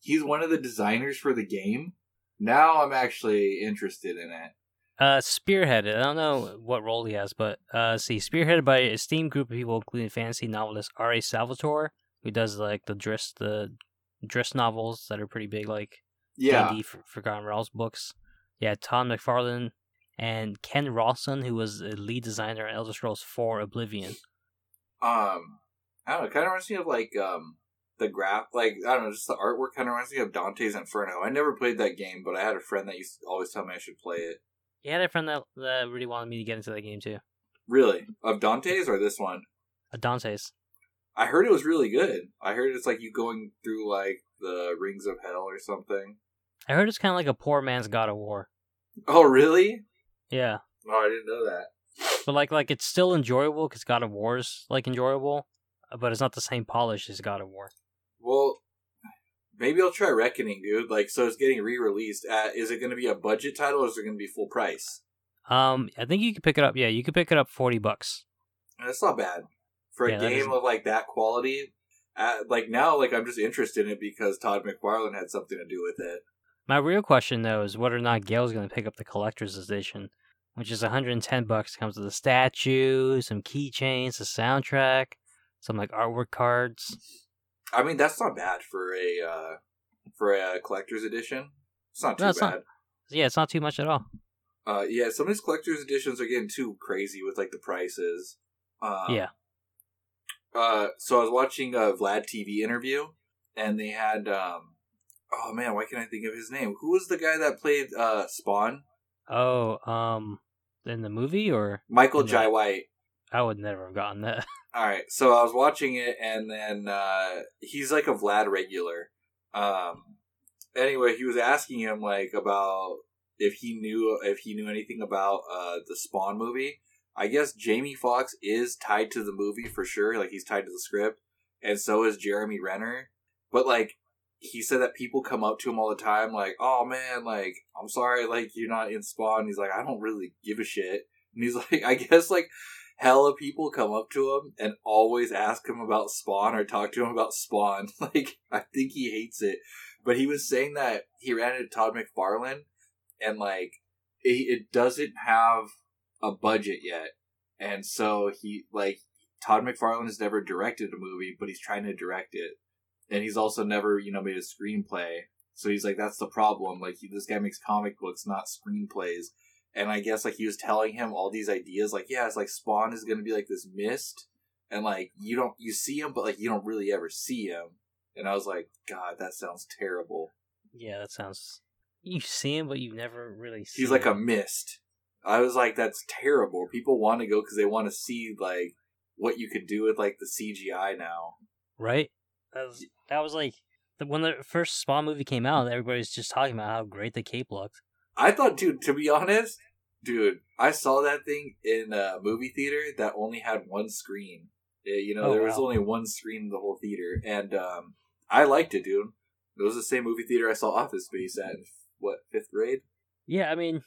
He's one of the designers for the game. Now I'm actually interested in it. Uh, spearheaded. I don't know what role he has, but uh, see, spearheaded by an esteemed group of people, including fantasy novelist R.A. Salvatore, who does like the Drizzt the Drizzt novels that are pretty big, like Yeah, D&D for Forgotten Realms books. Yeah, Tom McFarlane and Ken Rolston, who was a lead designer on Elder Scrolls 4 Oblivion. um, I don't know. Kind of reminds me of like um the graph, like I don't know, just the artwork. Kind of reminds me of Dante's Inferno. I never played that game, but I had a friend that used to always tell me I should play it. He had a friend that, that really wanted me to get into that game too. Really, of Dante's or this one? Uh, Dante's. I heard it was really good. I heard it's like you going through like the rings of hell or something. I heard it's kind of like a poor man's God of War. Oh, really? Yeah, Oh, I didn't know that. but like like it's still enjoyable because God of War's like enjoyable, but it's not the same polish as God of War. Well, maybe I'll try Reckoning, dude. Like, so it's getting re-released. Uh, is it going to be a budget title or is it going to be full price? Um, I think you could pick it up. Yeah, you could pick it up forty bucks. That's not bad for a Yeah, game of like that quality. Uh, like now, like I'm just interested in it because Todd McFarlane had something to do with it. My real question though is whether or not Gail's going to pick up the collector's edition, which is 110 bucks. Comes with a statue, some keychains, a soundtrack, some like artwork cards. I mean, that's not bad for a uh, for a collector's edition. It's not too No, it's bad. not. Yeah, it's not too much at all. Uh, yeah, some of these collector's editions are getting too crazy with like the prices. Um, Yeah. Uh, so I was watching a Vlad TV interview, and they had um, oh man, why can't I think of his name? Who was the guy that played uh Spawn? Oh, um, in the movie or Michael. Jai White. I would never have gotten that. All right, so I was watching it, and then uh, he's like a Vlad regular. Um, anyway, he was asking him like about if he knew if he knew anything about uh, the Spawn movie. I guess Jamie Foxx is tied to the movie for sure. Like he's tied to the script, and so is Jeremy Renner. But like he said that people come up to him all the time, like, "Oh man, like I'm sorry, like you're not in Spawn." He's like, "I don't really give a shit," and he's like, "I guess like." Hella people come up to him and always ask him about Spawn or talk to him about Spawn. Like, I think he hates it. But he was saying that he ran into Todd McFarlane and, like, it, it doesn't have a budget yet. And so he, like, Todd McFarlane has never directed a movie, but he's trying to direct it. And he's also never, you know, made a screenplay. So he's like, that's the problem. Like, he, this guy makes comic books, not screenplays and I guess like he was telling him all these ideas, like yeah, it's like Spawn is gonna be like this mist, and like you don't you see him, but like you don't really ever see him. And I was like, God, that sounds terrible. Yeah, that sounds. You see him, but you never really see. He's like a mist. I was like, that's terrible. People want to go because they want to see like what you could do with like the CGI now. right. That was that was like the, when the first Spawn movie came out. Everybody's just talking about how great the cape looked. I thought, dude, to be honest, dude, I saw that thing in a movie theater that only had one screen. You know, Oh, there was wow. only one screen in the whole theater, and um, I liked it, dude. It was the same movie theater I saw Office Space at in what fifth grade. Yeah, I mean,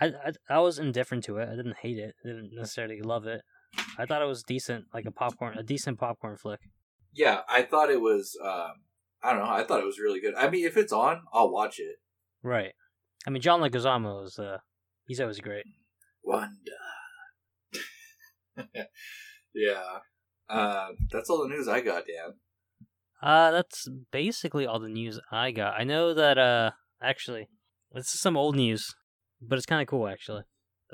I, I I was indifferent to it. I didn't hate it. I didn't necessarily love it. I thought it was decent, like a popcorn, a decent popcorn flick. Yeah, I thought it was. Um, I don't know. I thought it was really good. I mean, if it's on, I'll watch it. Right. I mean, John Leguizamo is uh, he's always great. Wanda. yeah. Uh, that's all the news I got, Dan. Uh, that's basically all the news I got. I know that uh, actually, this is some old news, but it's kind of cool actually.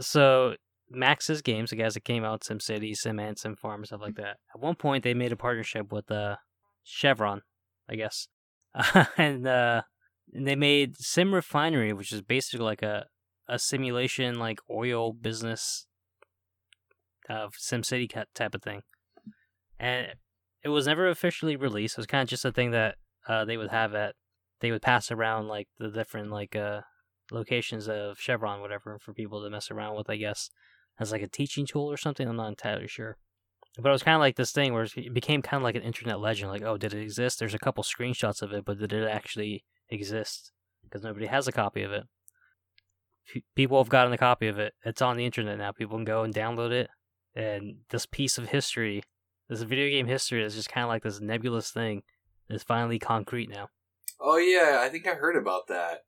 So Maxis games, the guys that came out, SimCity, SimAnt, SimFarm, and stuff like that. At one point, they made a partnership with uh, Chevron, I guess, and uh, and they made Sim Refinery, which is basically like a a simulation like oil business of SimCity ca- type of thing, and it was never officially released. It was kind of just a thing that uh, they would have at they would pass around like the different like uh locations of Chevron, whatever, for people to mess around with. I guess as like a teaching tool or something. I'm not entirely sure. But it was kind of like this thing where it became kind of like an internet legend. Like, oh, did it exist? There's a couple screenshots of it, but did it actually exist? Because nobody has a copy of it. People have gotten a copy of it. It's on the internet now. People can go and download it. And this piece of history, this video game history, is just kind of like this nebulous thing, is finally concrete now. Oh yeah, I think I heard about that.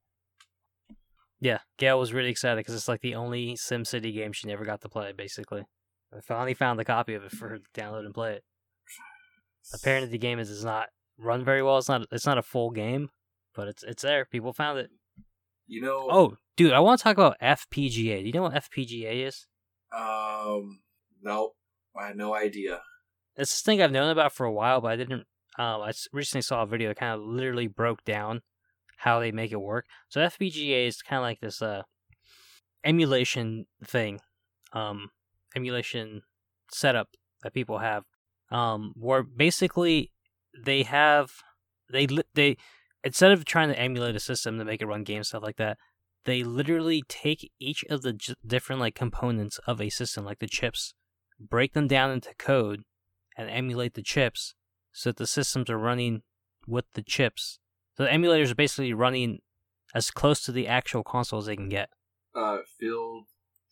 Yeah, Gail was really excited because it's like the only SimCity game she never got to play, basically. I finally found the copy of it for her to download and play it. Apparently, the game is does not run very well. It's not. It's not a full game, but it's it's there. People found it. You know. Oh, dude, I want to talk about FPGA. Do you know what FPGA is? Um. Nope. I had no idea. It's this thing I've known about for a while, but I didn't. Um, I recently saw a video that kind of literally broke down how they make it work. So FPGA is kind of like this uh emulation thing, um, emulation setup that people have, um, where basically they have they they instead of trying to emulate a system to make it run games stuff like that, they literally take each of the j- different like components of a system, like the chips, break them down into code, and emulate the chips so that the systems are running with the chips. So the emulators are basically running as close to the actual console as they can get. Uh, field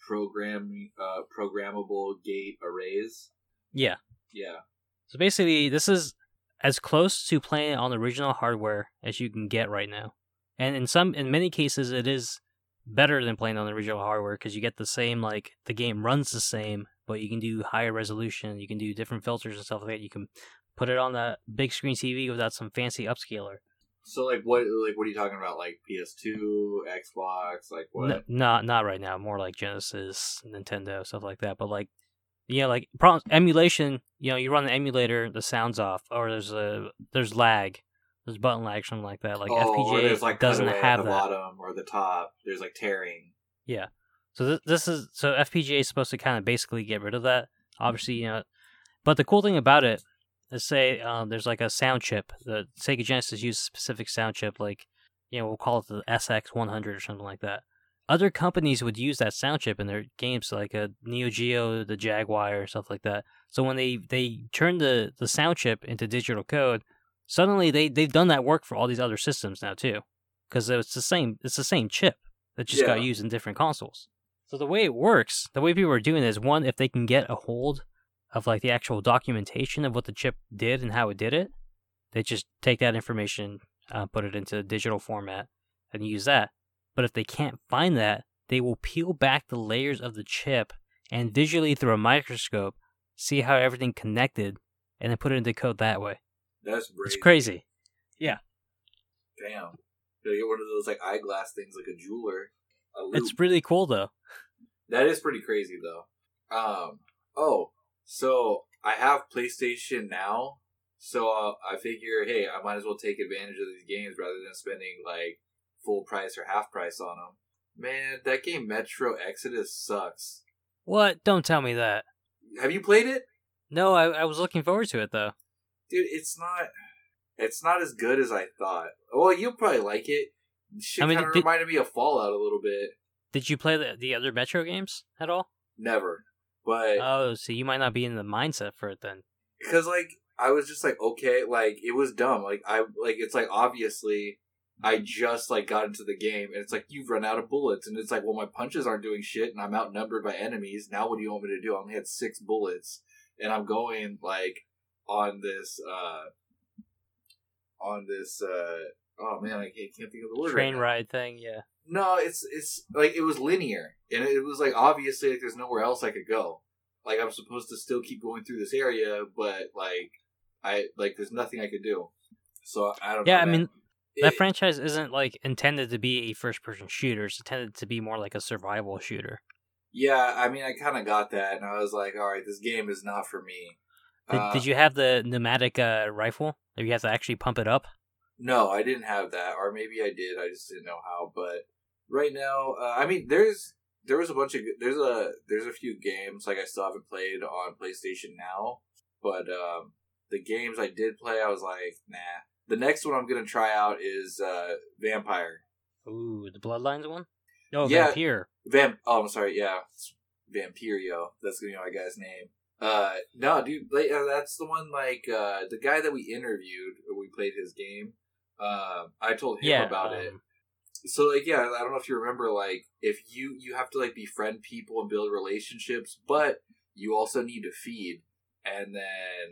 program uh programmable gate arrays. Yeah. Yeah. So basically, this is as close to playing on original hardware as you can get right now. And in some, in many cases, it is better than playing on the original hardware because you get the same, like the game runs the same, but you can do higher resolution. You can do different filters and stuff like that. You can put it on the big screen TV without some fancy upscaler. So like what like what are you talking about? Like PS2, Xbox, like what? N- not not right now. More like Genesis, Nintendo, stuff like that. But like, yeah, like problem, emulation. You know, you run the emulator, the sounds off, or there's a there's lag, there's button lag, something like that. Like oh, FPGA like doesn't have at the that. bottom or the top. There's like tearing. Yeah. So th- this is so FPGA is supposed to kind of basically get rid of that. Obviously, you know, but the cool thing about it is say um, there's like a sound chip. The Sega Genesis used a specific sound chip, like you know we'll call it the SX100 or something like that. Other companies would use that sound chip in their games, like a Neo Geo, the Jaguar, stuff like that. So when they they turn the the sound chip into digital code, suddenly they they've done that work for all these other systems now too, because it's the same it's the same chip that just got used in different consoles. So the way it works, the way people are doing it is one, if they can get a hold of like the actual documentation of what the chip did and how it did it, they just take that information, uh, put it into digital format, and use that. But if they can't find that, they will peel back the layers of the chip and visually through a microscope see how everything connected, and then put it into code that way. That's It's crazy. Yeah. Damn. Gotta get one of those like eyeglass things, like a jeweler. A. It's really cool though. That is pretty crazy though. Um. Oh, so I have PlayStation now, so uh, I figure, hey, I might as well take advantage of these games rather than spending like full price or half price on them. Man, that game Metro Exodus sucks. What? Don't tell me that. Have you played it? No, I, I was looking forward to it though. Dude, it's not. It's not as good as I thought. Well, you'll probably like it. Shit I mean, kind of reminded me of Fallout a little bit. Did you play the, the other Metro games at all? Never, but Oh, so you might not be in the mindset for it then. because like I was just like okay, like it was dumb. Like I like it's like obviously I just like got into the game and it's like you've run out of bullets and it's like well my punches aren't doing shit and I'm outnumbered by enemies. Now what do you want me to do? I only had six bullets and I'm going like on this uh on this uh oh man I can't, can't think of the word. Train right ride thing, yeah. No, it's it's like it was linear, and it was like obviously like there's nowhere else I could go. Like I'm supposed to still keep going through this area, but like I like there's nothing I could do. So I don't. Yeah, know, I man. mean that It- franchise isn't like intended to be a first person shooter. It's intended to be more like a survival shooter. yeah, I mean I kind of got that, and I was like, all right, this game is not for me. Did, Uh, did you have the pneumatic uh, rifle? Or you have to actually pump it up? No, I didn't have that, or maybe I did. I just didn't know how. But right now, uh, I mean, there's there was a bunch of there's a there's a few games like I still haven't played on PlayStation now, but um, the games I did play, I was like, nah. The next one I'm gonna try out is uh, Vampire. Ooh, the Bloodlines one? No, Yeah. Vampire. Vamp. Oh, I'm sorry. Yeah, it's Vampirio. That's gonna be my guy's name. Uh, no, dude, like, uh, that's the one. Like, uh, the guy that we interviewed, we played his game. Uh, I told him Yeah. about it. um, so like yeah i don't know if you remember like if you you have to like befriend people and build relationships but you also need to feed and then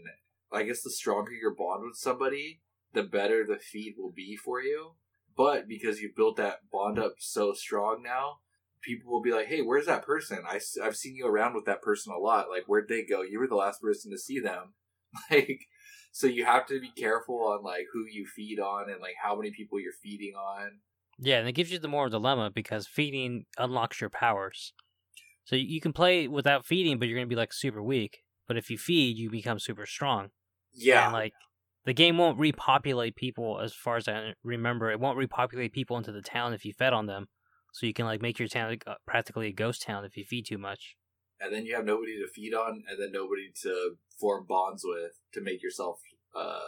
i guess the stronger your bond with somebody the better the feed will be for you but because you've built that bond up so strong now people will be like hey where's that person I, have seen you around with that person a lot like where'd they go you were the last person to see them like so you have to be careful on like who you feed on and like how many people you're feeding on Yeah, and it gives you the more dilemma because feeding unlocks your powers. So you you can play without feeding, but you're gonna be like super weak. But if you feed, you become super strong. yeah And like the game won't repopulate people as far as I remember. It won't repopulate people into the town if you fed on them. So you can like make your town uh, practically a ghost town if you feed too much. and then you have nobody to feed on, and then nobody to form bonds with to make yourself. Uh,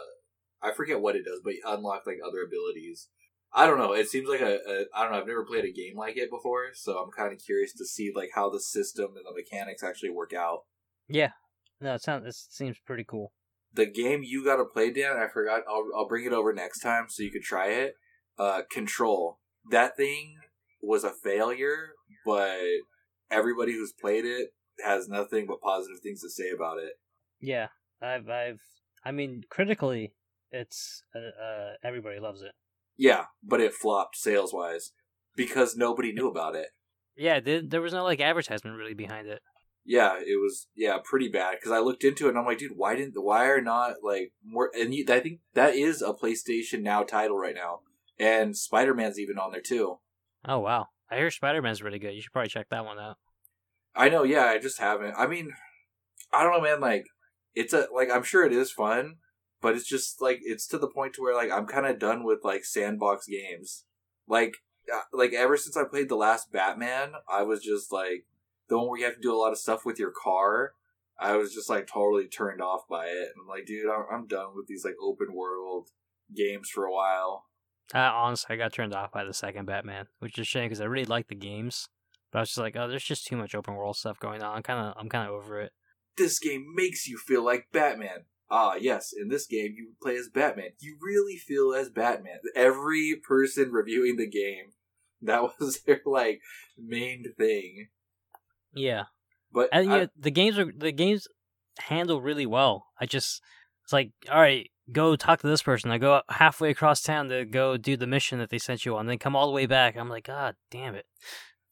I forget what it does, but you unlock like other abilities. I don't know. It seems like a, a I don't know. I've never played a game like it before, so I'm kind of curious to see like how the system and the mechanics actually work out. Yeah. No, it sounds it seems pretty cool. The game you got to play, Dan. I forgot. I'll I'll bring it over next time so you could try it. Uh, Control. That thing was a failure, but everybody who's played it has nothing but positive things to say about it. Yeah, I've I've I mean critically, it's uh, uh everybody loves it. Yeah, but it flopped sales wise because nobody knew about it. Yeah, there, there was no like advertisement really behind it. Yeah, it was yeah pretty bad because I looked into it and I'm like, dude, why didn't why are not like more? And you, I think that is a PlayStation Now title right now, and Spider Man's even on there too. Oh wow, I hear Spider Man's really good. You should probably check that one out. I know, yeah, I just haven't. I mean, I don't know, man. Like, it's a like I'm sure it is fun, but it's just like it's to the point to where like I'm kind of done with like sandbox games. Like, uh, like ever since I played the last Batman, I was just like the one where you have to do a lot of stuff with your car. I was just like totally turned off by it. I'm like, dude, I'm done with these like open world games for a while. Uh, honestly, I got turned off by the second Batman, which is a shame because I really like the games. But I was just like, oh, there's just too much open world stuff going on. I'm kind of, I'm kind of over it. This game makes you feel like Batman. Ah, yes, in this game you play as Batman. You really feel as Batman. Every person reviewing the game, that was their like main thing. Yeah, But and I- yeah, the games are the games handle really well. I just, it's like, all right, go talk to this person. I go halfway across town to go do the mission that they sent you on, then come all the way back. I'm like, God damn it.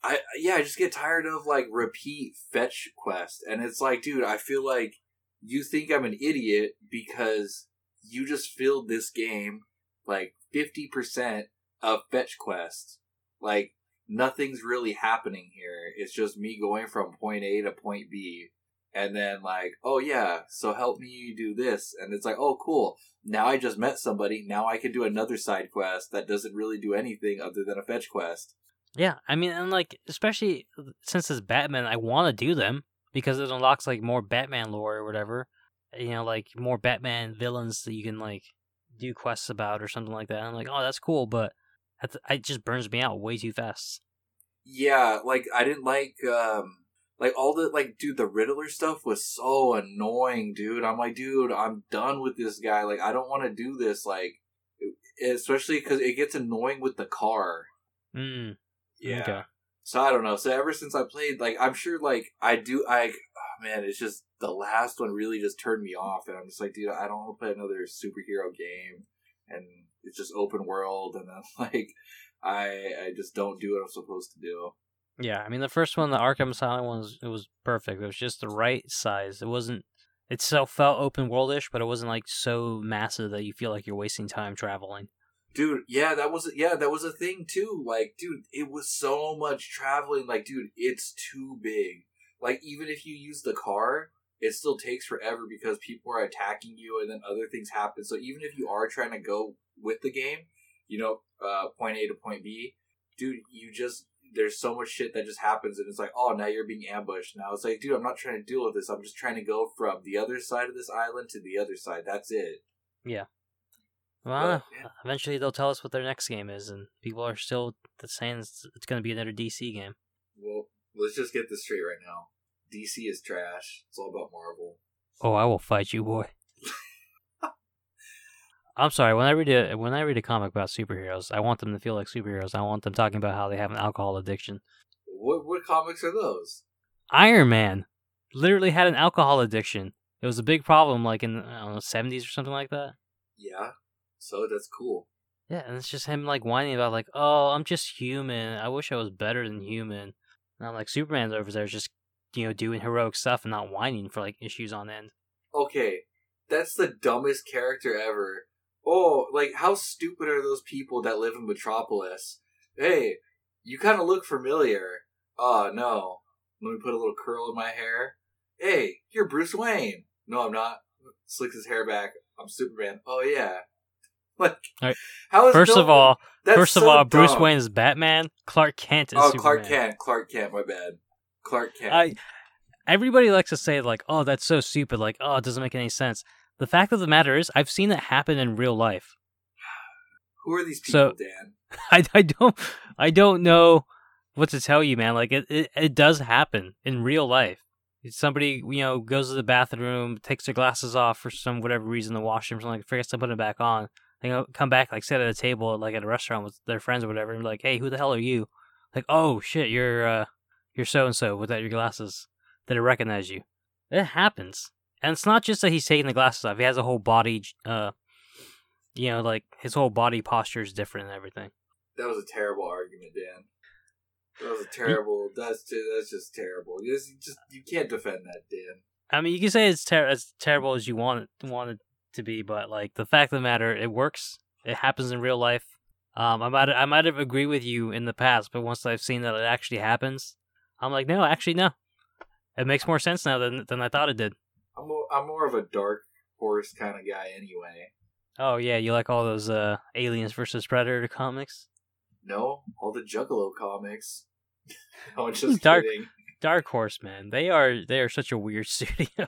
I yeah, I just get tired of like repeat fetch quest, and it's like, dude, I feel like you think I'm an idiot because you just filled this game like fifty percent of fetch quests. Like nothing's really happening here. It's just me going from point A to point B, and then like, oh yeah, so help me do this, and it's like, oh cool. Now I just met somebody. Now I can do another side quest that doesn't really do anything other than a fetch quest. Yeah, I mean, and like, especially since it's Batman, I want to do them because it unlocks like more Batman lore or whatever. You know, like more Batman villains that you can like do quests about or something like that. And I'm like, oh, that's cool, but it just burns me out way too fast. Yeah, like I didn't like um like all the like dude the Riddler stuff was so annoying, dude. I'm like, dude, I'm done with this guy. Like I don't want to do this like especially cuz it gets annoying with the car. Mm. Yeah. Okay. So I don't know. So ever since I played like I'm sure like I do I oh man, it's just the last one really just turned me off and I'm just like, dude, I don't want to play another superhero game and it's just open world and then like I I just don't do what I'm supposed to do. Yeah, I mean the first one, the Arkham Asylum one, was it was perfect. It was just the right size. It wasn't. It still felt open worldish, but it wasn't like so massive that you feel like you're wasting time traveling. Dude, yeah, that was yeah, that was a thing too. Like, dude, it was so much traveling. Like, dude, it's too big. Like, even if you use the car, it still takes forever because people are attacking you, and then other things happen. So even if you are trying to go with the game, you know, uh, point A to point B, dude, you just there's so much shit that just happens, and it's like, oh, now you're being ambushed. Now it's like, dude, I'm not trying to deal with this. I'm just trying to go from the other side of this island to the other side. That's it. Yeah. Well, but, yeah. eventually they'll tell us what their next game is, and people are still saying it's, it's going to be another DC game. Well, let's just get this straight right now. DC is trash. It's all about Marvel. Oh, I will fight you, boy. I'm sorry. When I read a when I read a comic about superheroes, I want them to feel like superheroes. I want them talking about how they have an alcohol addiction. What what comics are those? Iron Man literally had an alcohol addiction. It was a big problem, like in I don't know seventies or something like that. Yeah. So that's cool. Yeah, and it's just him like whining about like, oh, I'm just human. I wish I was better than human. And I'm like, Superman's over there just you know doing heroic stuff and not whining for like issues on end. Okay, that's the dumbest character ever oh, like how stupid are those people that live in Metropolis? Hey, you kind of look familiar. Oh no, let me put a little curl in my hair. Hey, you're Bruce Wayne. No, I'm not. Slicks his hair back. I'm Superman. Oh yeah. Like, right. how is first no of all, first so of all, Bruce Wayne is Batman. Clark Kent is oh, Superman. Clark Kent. Clark Kent. My bad. Clark Kent. I, everybody likes to say like, "Oh, that's so stupid." Like, "Oh, it doesn't make any sense." The fact of the matter is, I've seen it happen in real life. Who are these people, so, Dan? I, I don't I don't know what to tell you, man. Like it, it, it does happen in real life. Somebody you know goes to the bathroom, takes their glasses off for some whatever reason, the washroom, something like forgets to put them back on. They go, come back, like sit at a table, like at a restaurant with their friends or whatever, and like, hey, who the hell are you? Like, oh shit, you're uh, you're so and so without your glasses. Did I recognize you? It happens. And it's not just that he's taking the glasses off; he has a whole body, uh, you know, like his whole body posture is different and everything. That was a terrible argument, Dan. That was a terrible. That's that's just terrible. You just, just you can't defend that, Dan. I mean, you can say it's ter- as terrible as you want it, want it to be, but like the fact of the matter, it works. It happens in real life. Um, I might I might have agreed with you in the past, but once I've seen that it actually happens, I'm like, no, actually, no. It makes more sense now than than I thought it did. I'm more, I'm more of a dark horse kind of guy anyway. Oh yeah, you like all those uh, Aliens versus Predator comics? No, all the Juggalo comics. I'm just dark, kidding. Dark Horse, man, they are they are such a weird studio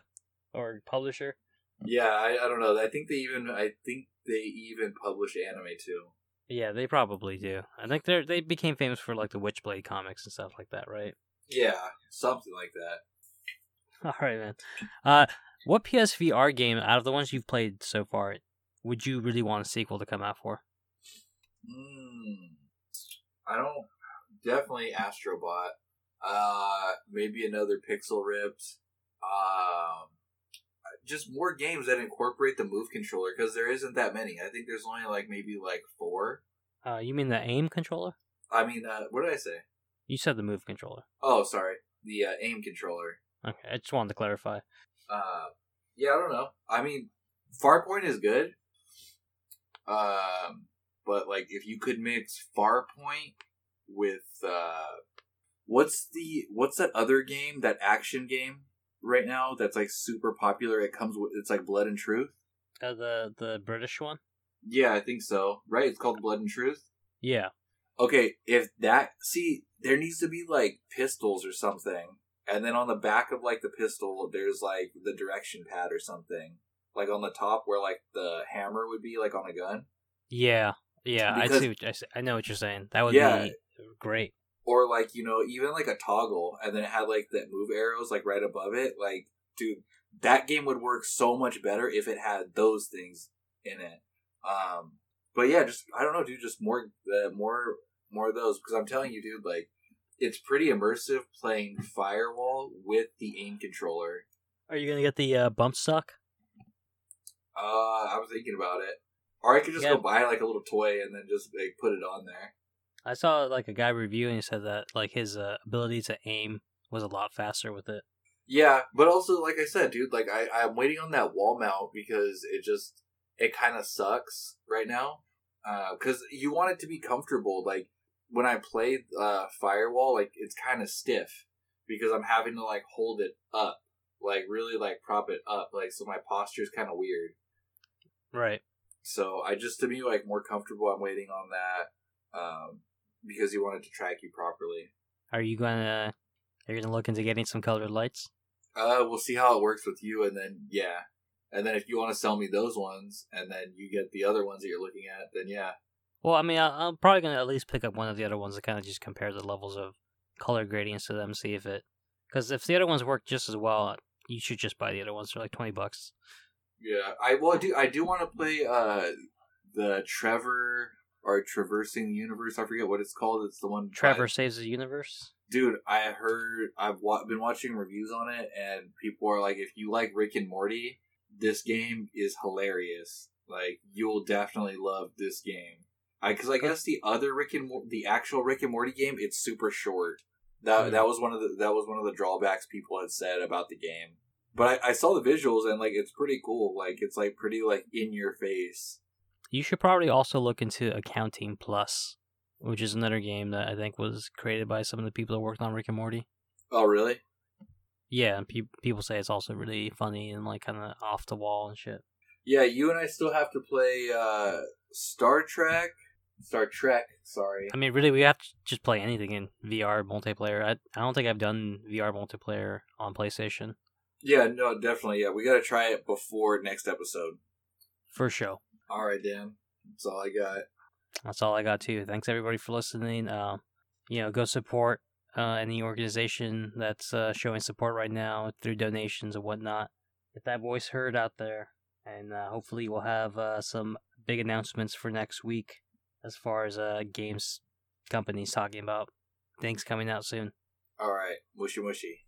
or publisher. Yeah, I, I don't know. I think they even I think they even publish anime too. Yeah, they probably do. I think they they became famous for like the Witchblade comics and stuff like that, right? Yeah, something like that. All right, man. Uh, what PSVR game out of the ones you've played so far would you really want a sequel to come out for? Mm, I don't. Definitely Astrobot. Uh, maybe another Pixel Ripped. Um, just more games that incorporate the Move controller because there isn't that many. I think there's only like maybe like four. Uh, you mean the aim controller? I mean, uh, what did I say? You said the Move controller. Oh, sorry, the uh, aim controller. Okay, I just wanted to clarify. Uh, yeah, I don't know. I mean, Farpoint is good. Um, but like, if you could mix Farpoint with uh, what's the what's that other game? That action game right now that's like super popular. It comes with it's like Blood and Truth. Uh, the the British one. Yeah, I think so. Right? It's called Blood and Truth. Yeah. Okay, if that see, there needs to be like pistols or something, and then on the back of like the pistol, there's like the direction pad or something, like on the top where like the hammer would be, like on a gun. Yeah. Yeah. Because- I see. What, I, see, I know what you're saying. That would Yeah. be great. or like you know even like a toggle and then it had like that move arrows like right above it like dude that game would work so much better if it had those things in it um but yeah just i don't know dude just more uh, more more of those because i'm telling you dude like it's pretty immersive playing firewall with the aim controller Are you gonna get the uh, bump stock? uh i was thinking about it or i could just Yeah. go buy like a little toy and then just like put it on there I saw like a guy reviewing. He said that like his uh, ability to aim was a lot faster with it. Yeah, but also like I said, dude, like I I'm waiting on that wall mount because it just it kind of sucks right now. Because you want it to be comfortable. Like when I play uh, Firewall, like it's kind of stiff because I'm having to like hold it up, like really like prop it up, like so my posture is kind of weird. Right. So I just to be like more comfortable, I'm waiting on that um, because you wanted to track you properly. Are you gonna are you gonna look into getting some colored lights? Uh, we'll see how it works with you, and then yeah, and then if you want to sell me those ones, and then you get the other ones that you're looking at, then yeah, Well, I mean, I, I'm probably gonna at least pick up one of the other ones to kind of just compare the levels of color gradients to them, see if it. Because if the other ones work just as well, you should just buy the other ones for like twenty bucks. yeah. I well, I do I do want to play uh the Trover or Traversing the Universe. I forget what it's called. It's the one Trover by- saves the universe. dude. I heard I've wa- been watching reviews on it, and people are like, if you like Rick and Morty, this game is hilarious. Like you'll definitely love this game. I because I guess the other Rick and Mor- the actual Rick and Morty game, it's super short. That Hmm. that was one of the that was one of the drawbacks people had said about the game. But I, I saw the visuals and like it's pretty cool. Like it's like pretty like in your face. You should probably also look into Accounting Plus, which is another game that I think was created by some of the people that worked on Rick and Morty. Oh really? Yeah, and pe- people say it's also really funny and like kind of off the wall and shit. Yeah, you and I still have to play uh Star Trek. Star Trek, sorry. I mean, really, we have to just play anything in VR multiplayer. I I don't think I've done VR multiplayer on PlayStation Yeah, no, definitely. Yeah, we got to try it before next episode. for sure. All right, Dan. That's all I got. That's all I got too. Thanks everybody for listening. Uh, you know, go support uh, any organization that's uh, showing support right now through donations and whatnot. Get that voice heard out there, and uh, hopefully we'll have uh, some big announcements for next week as far as uh, games companies talking about things coming out soon. All right, mushy mushy.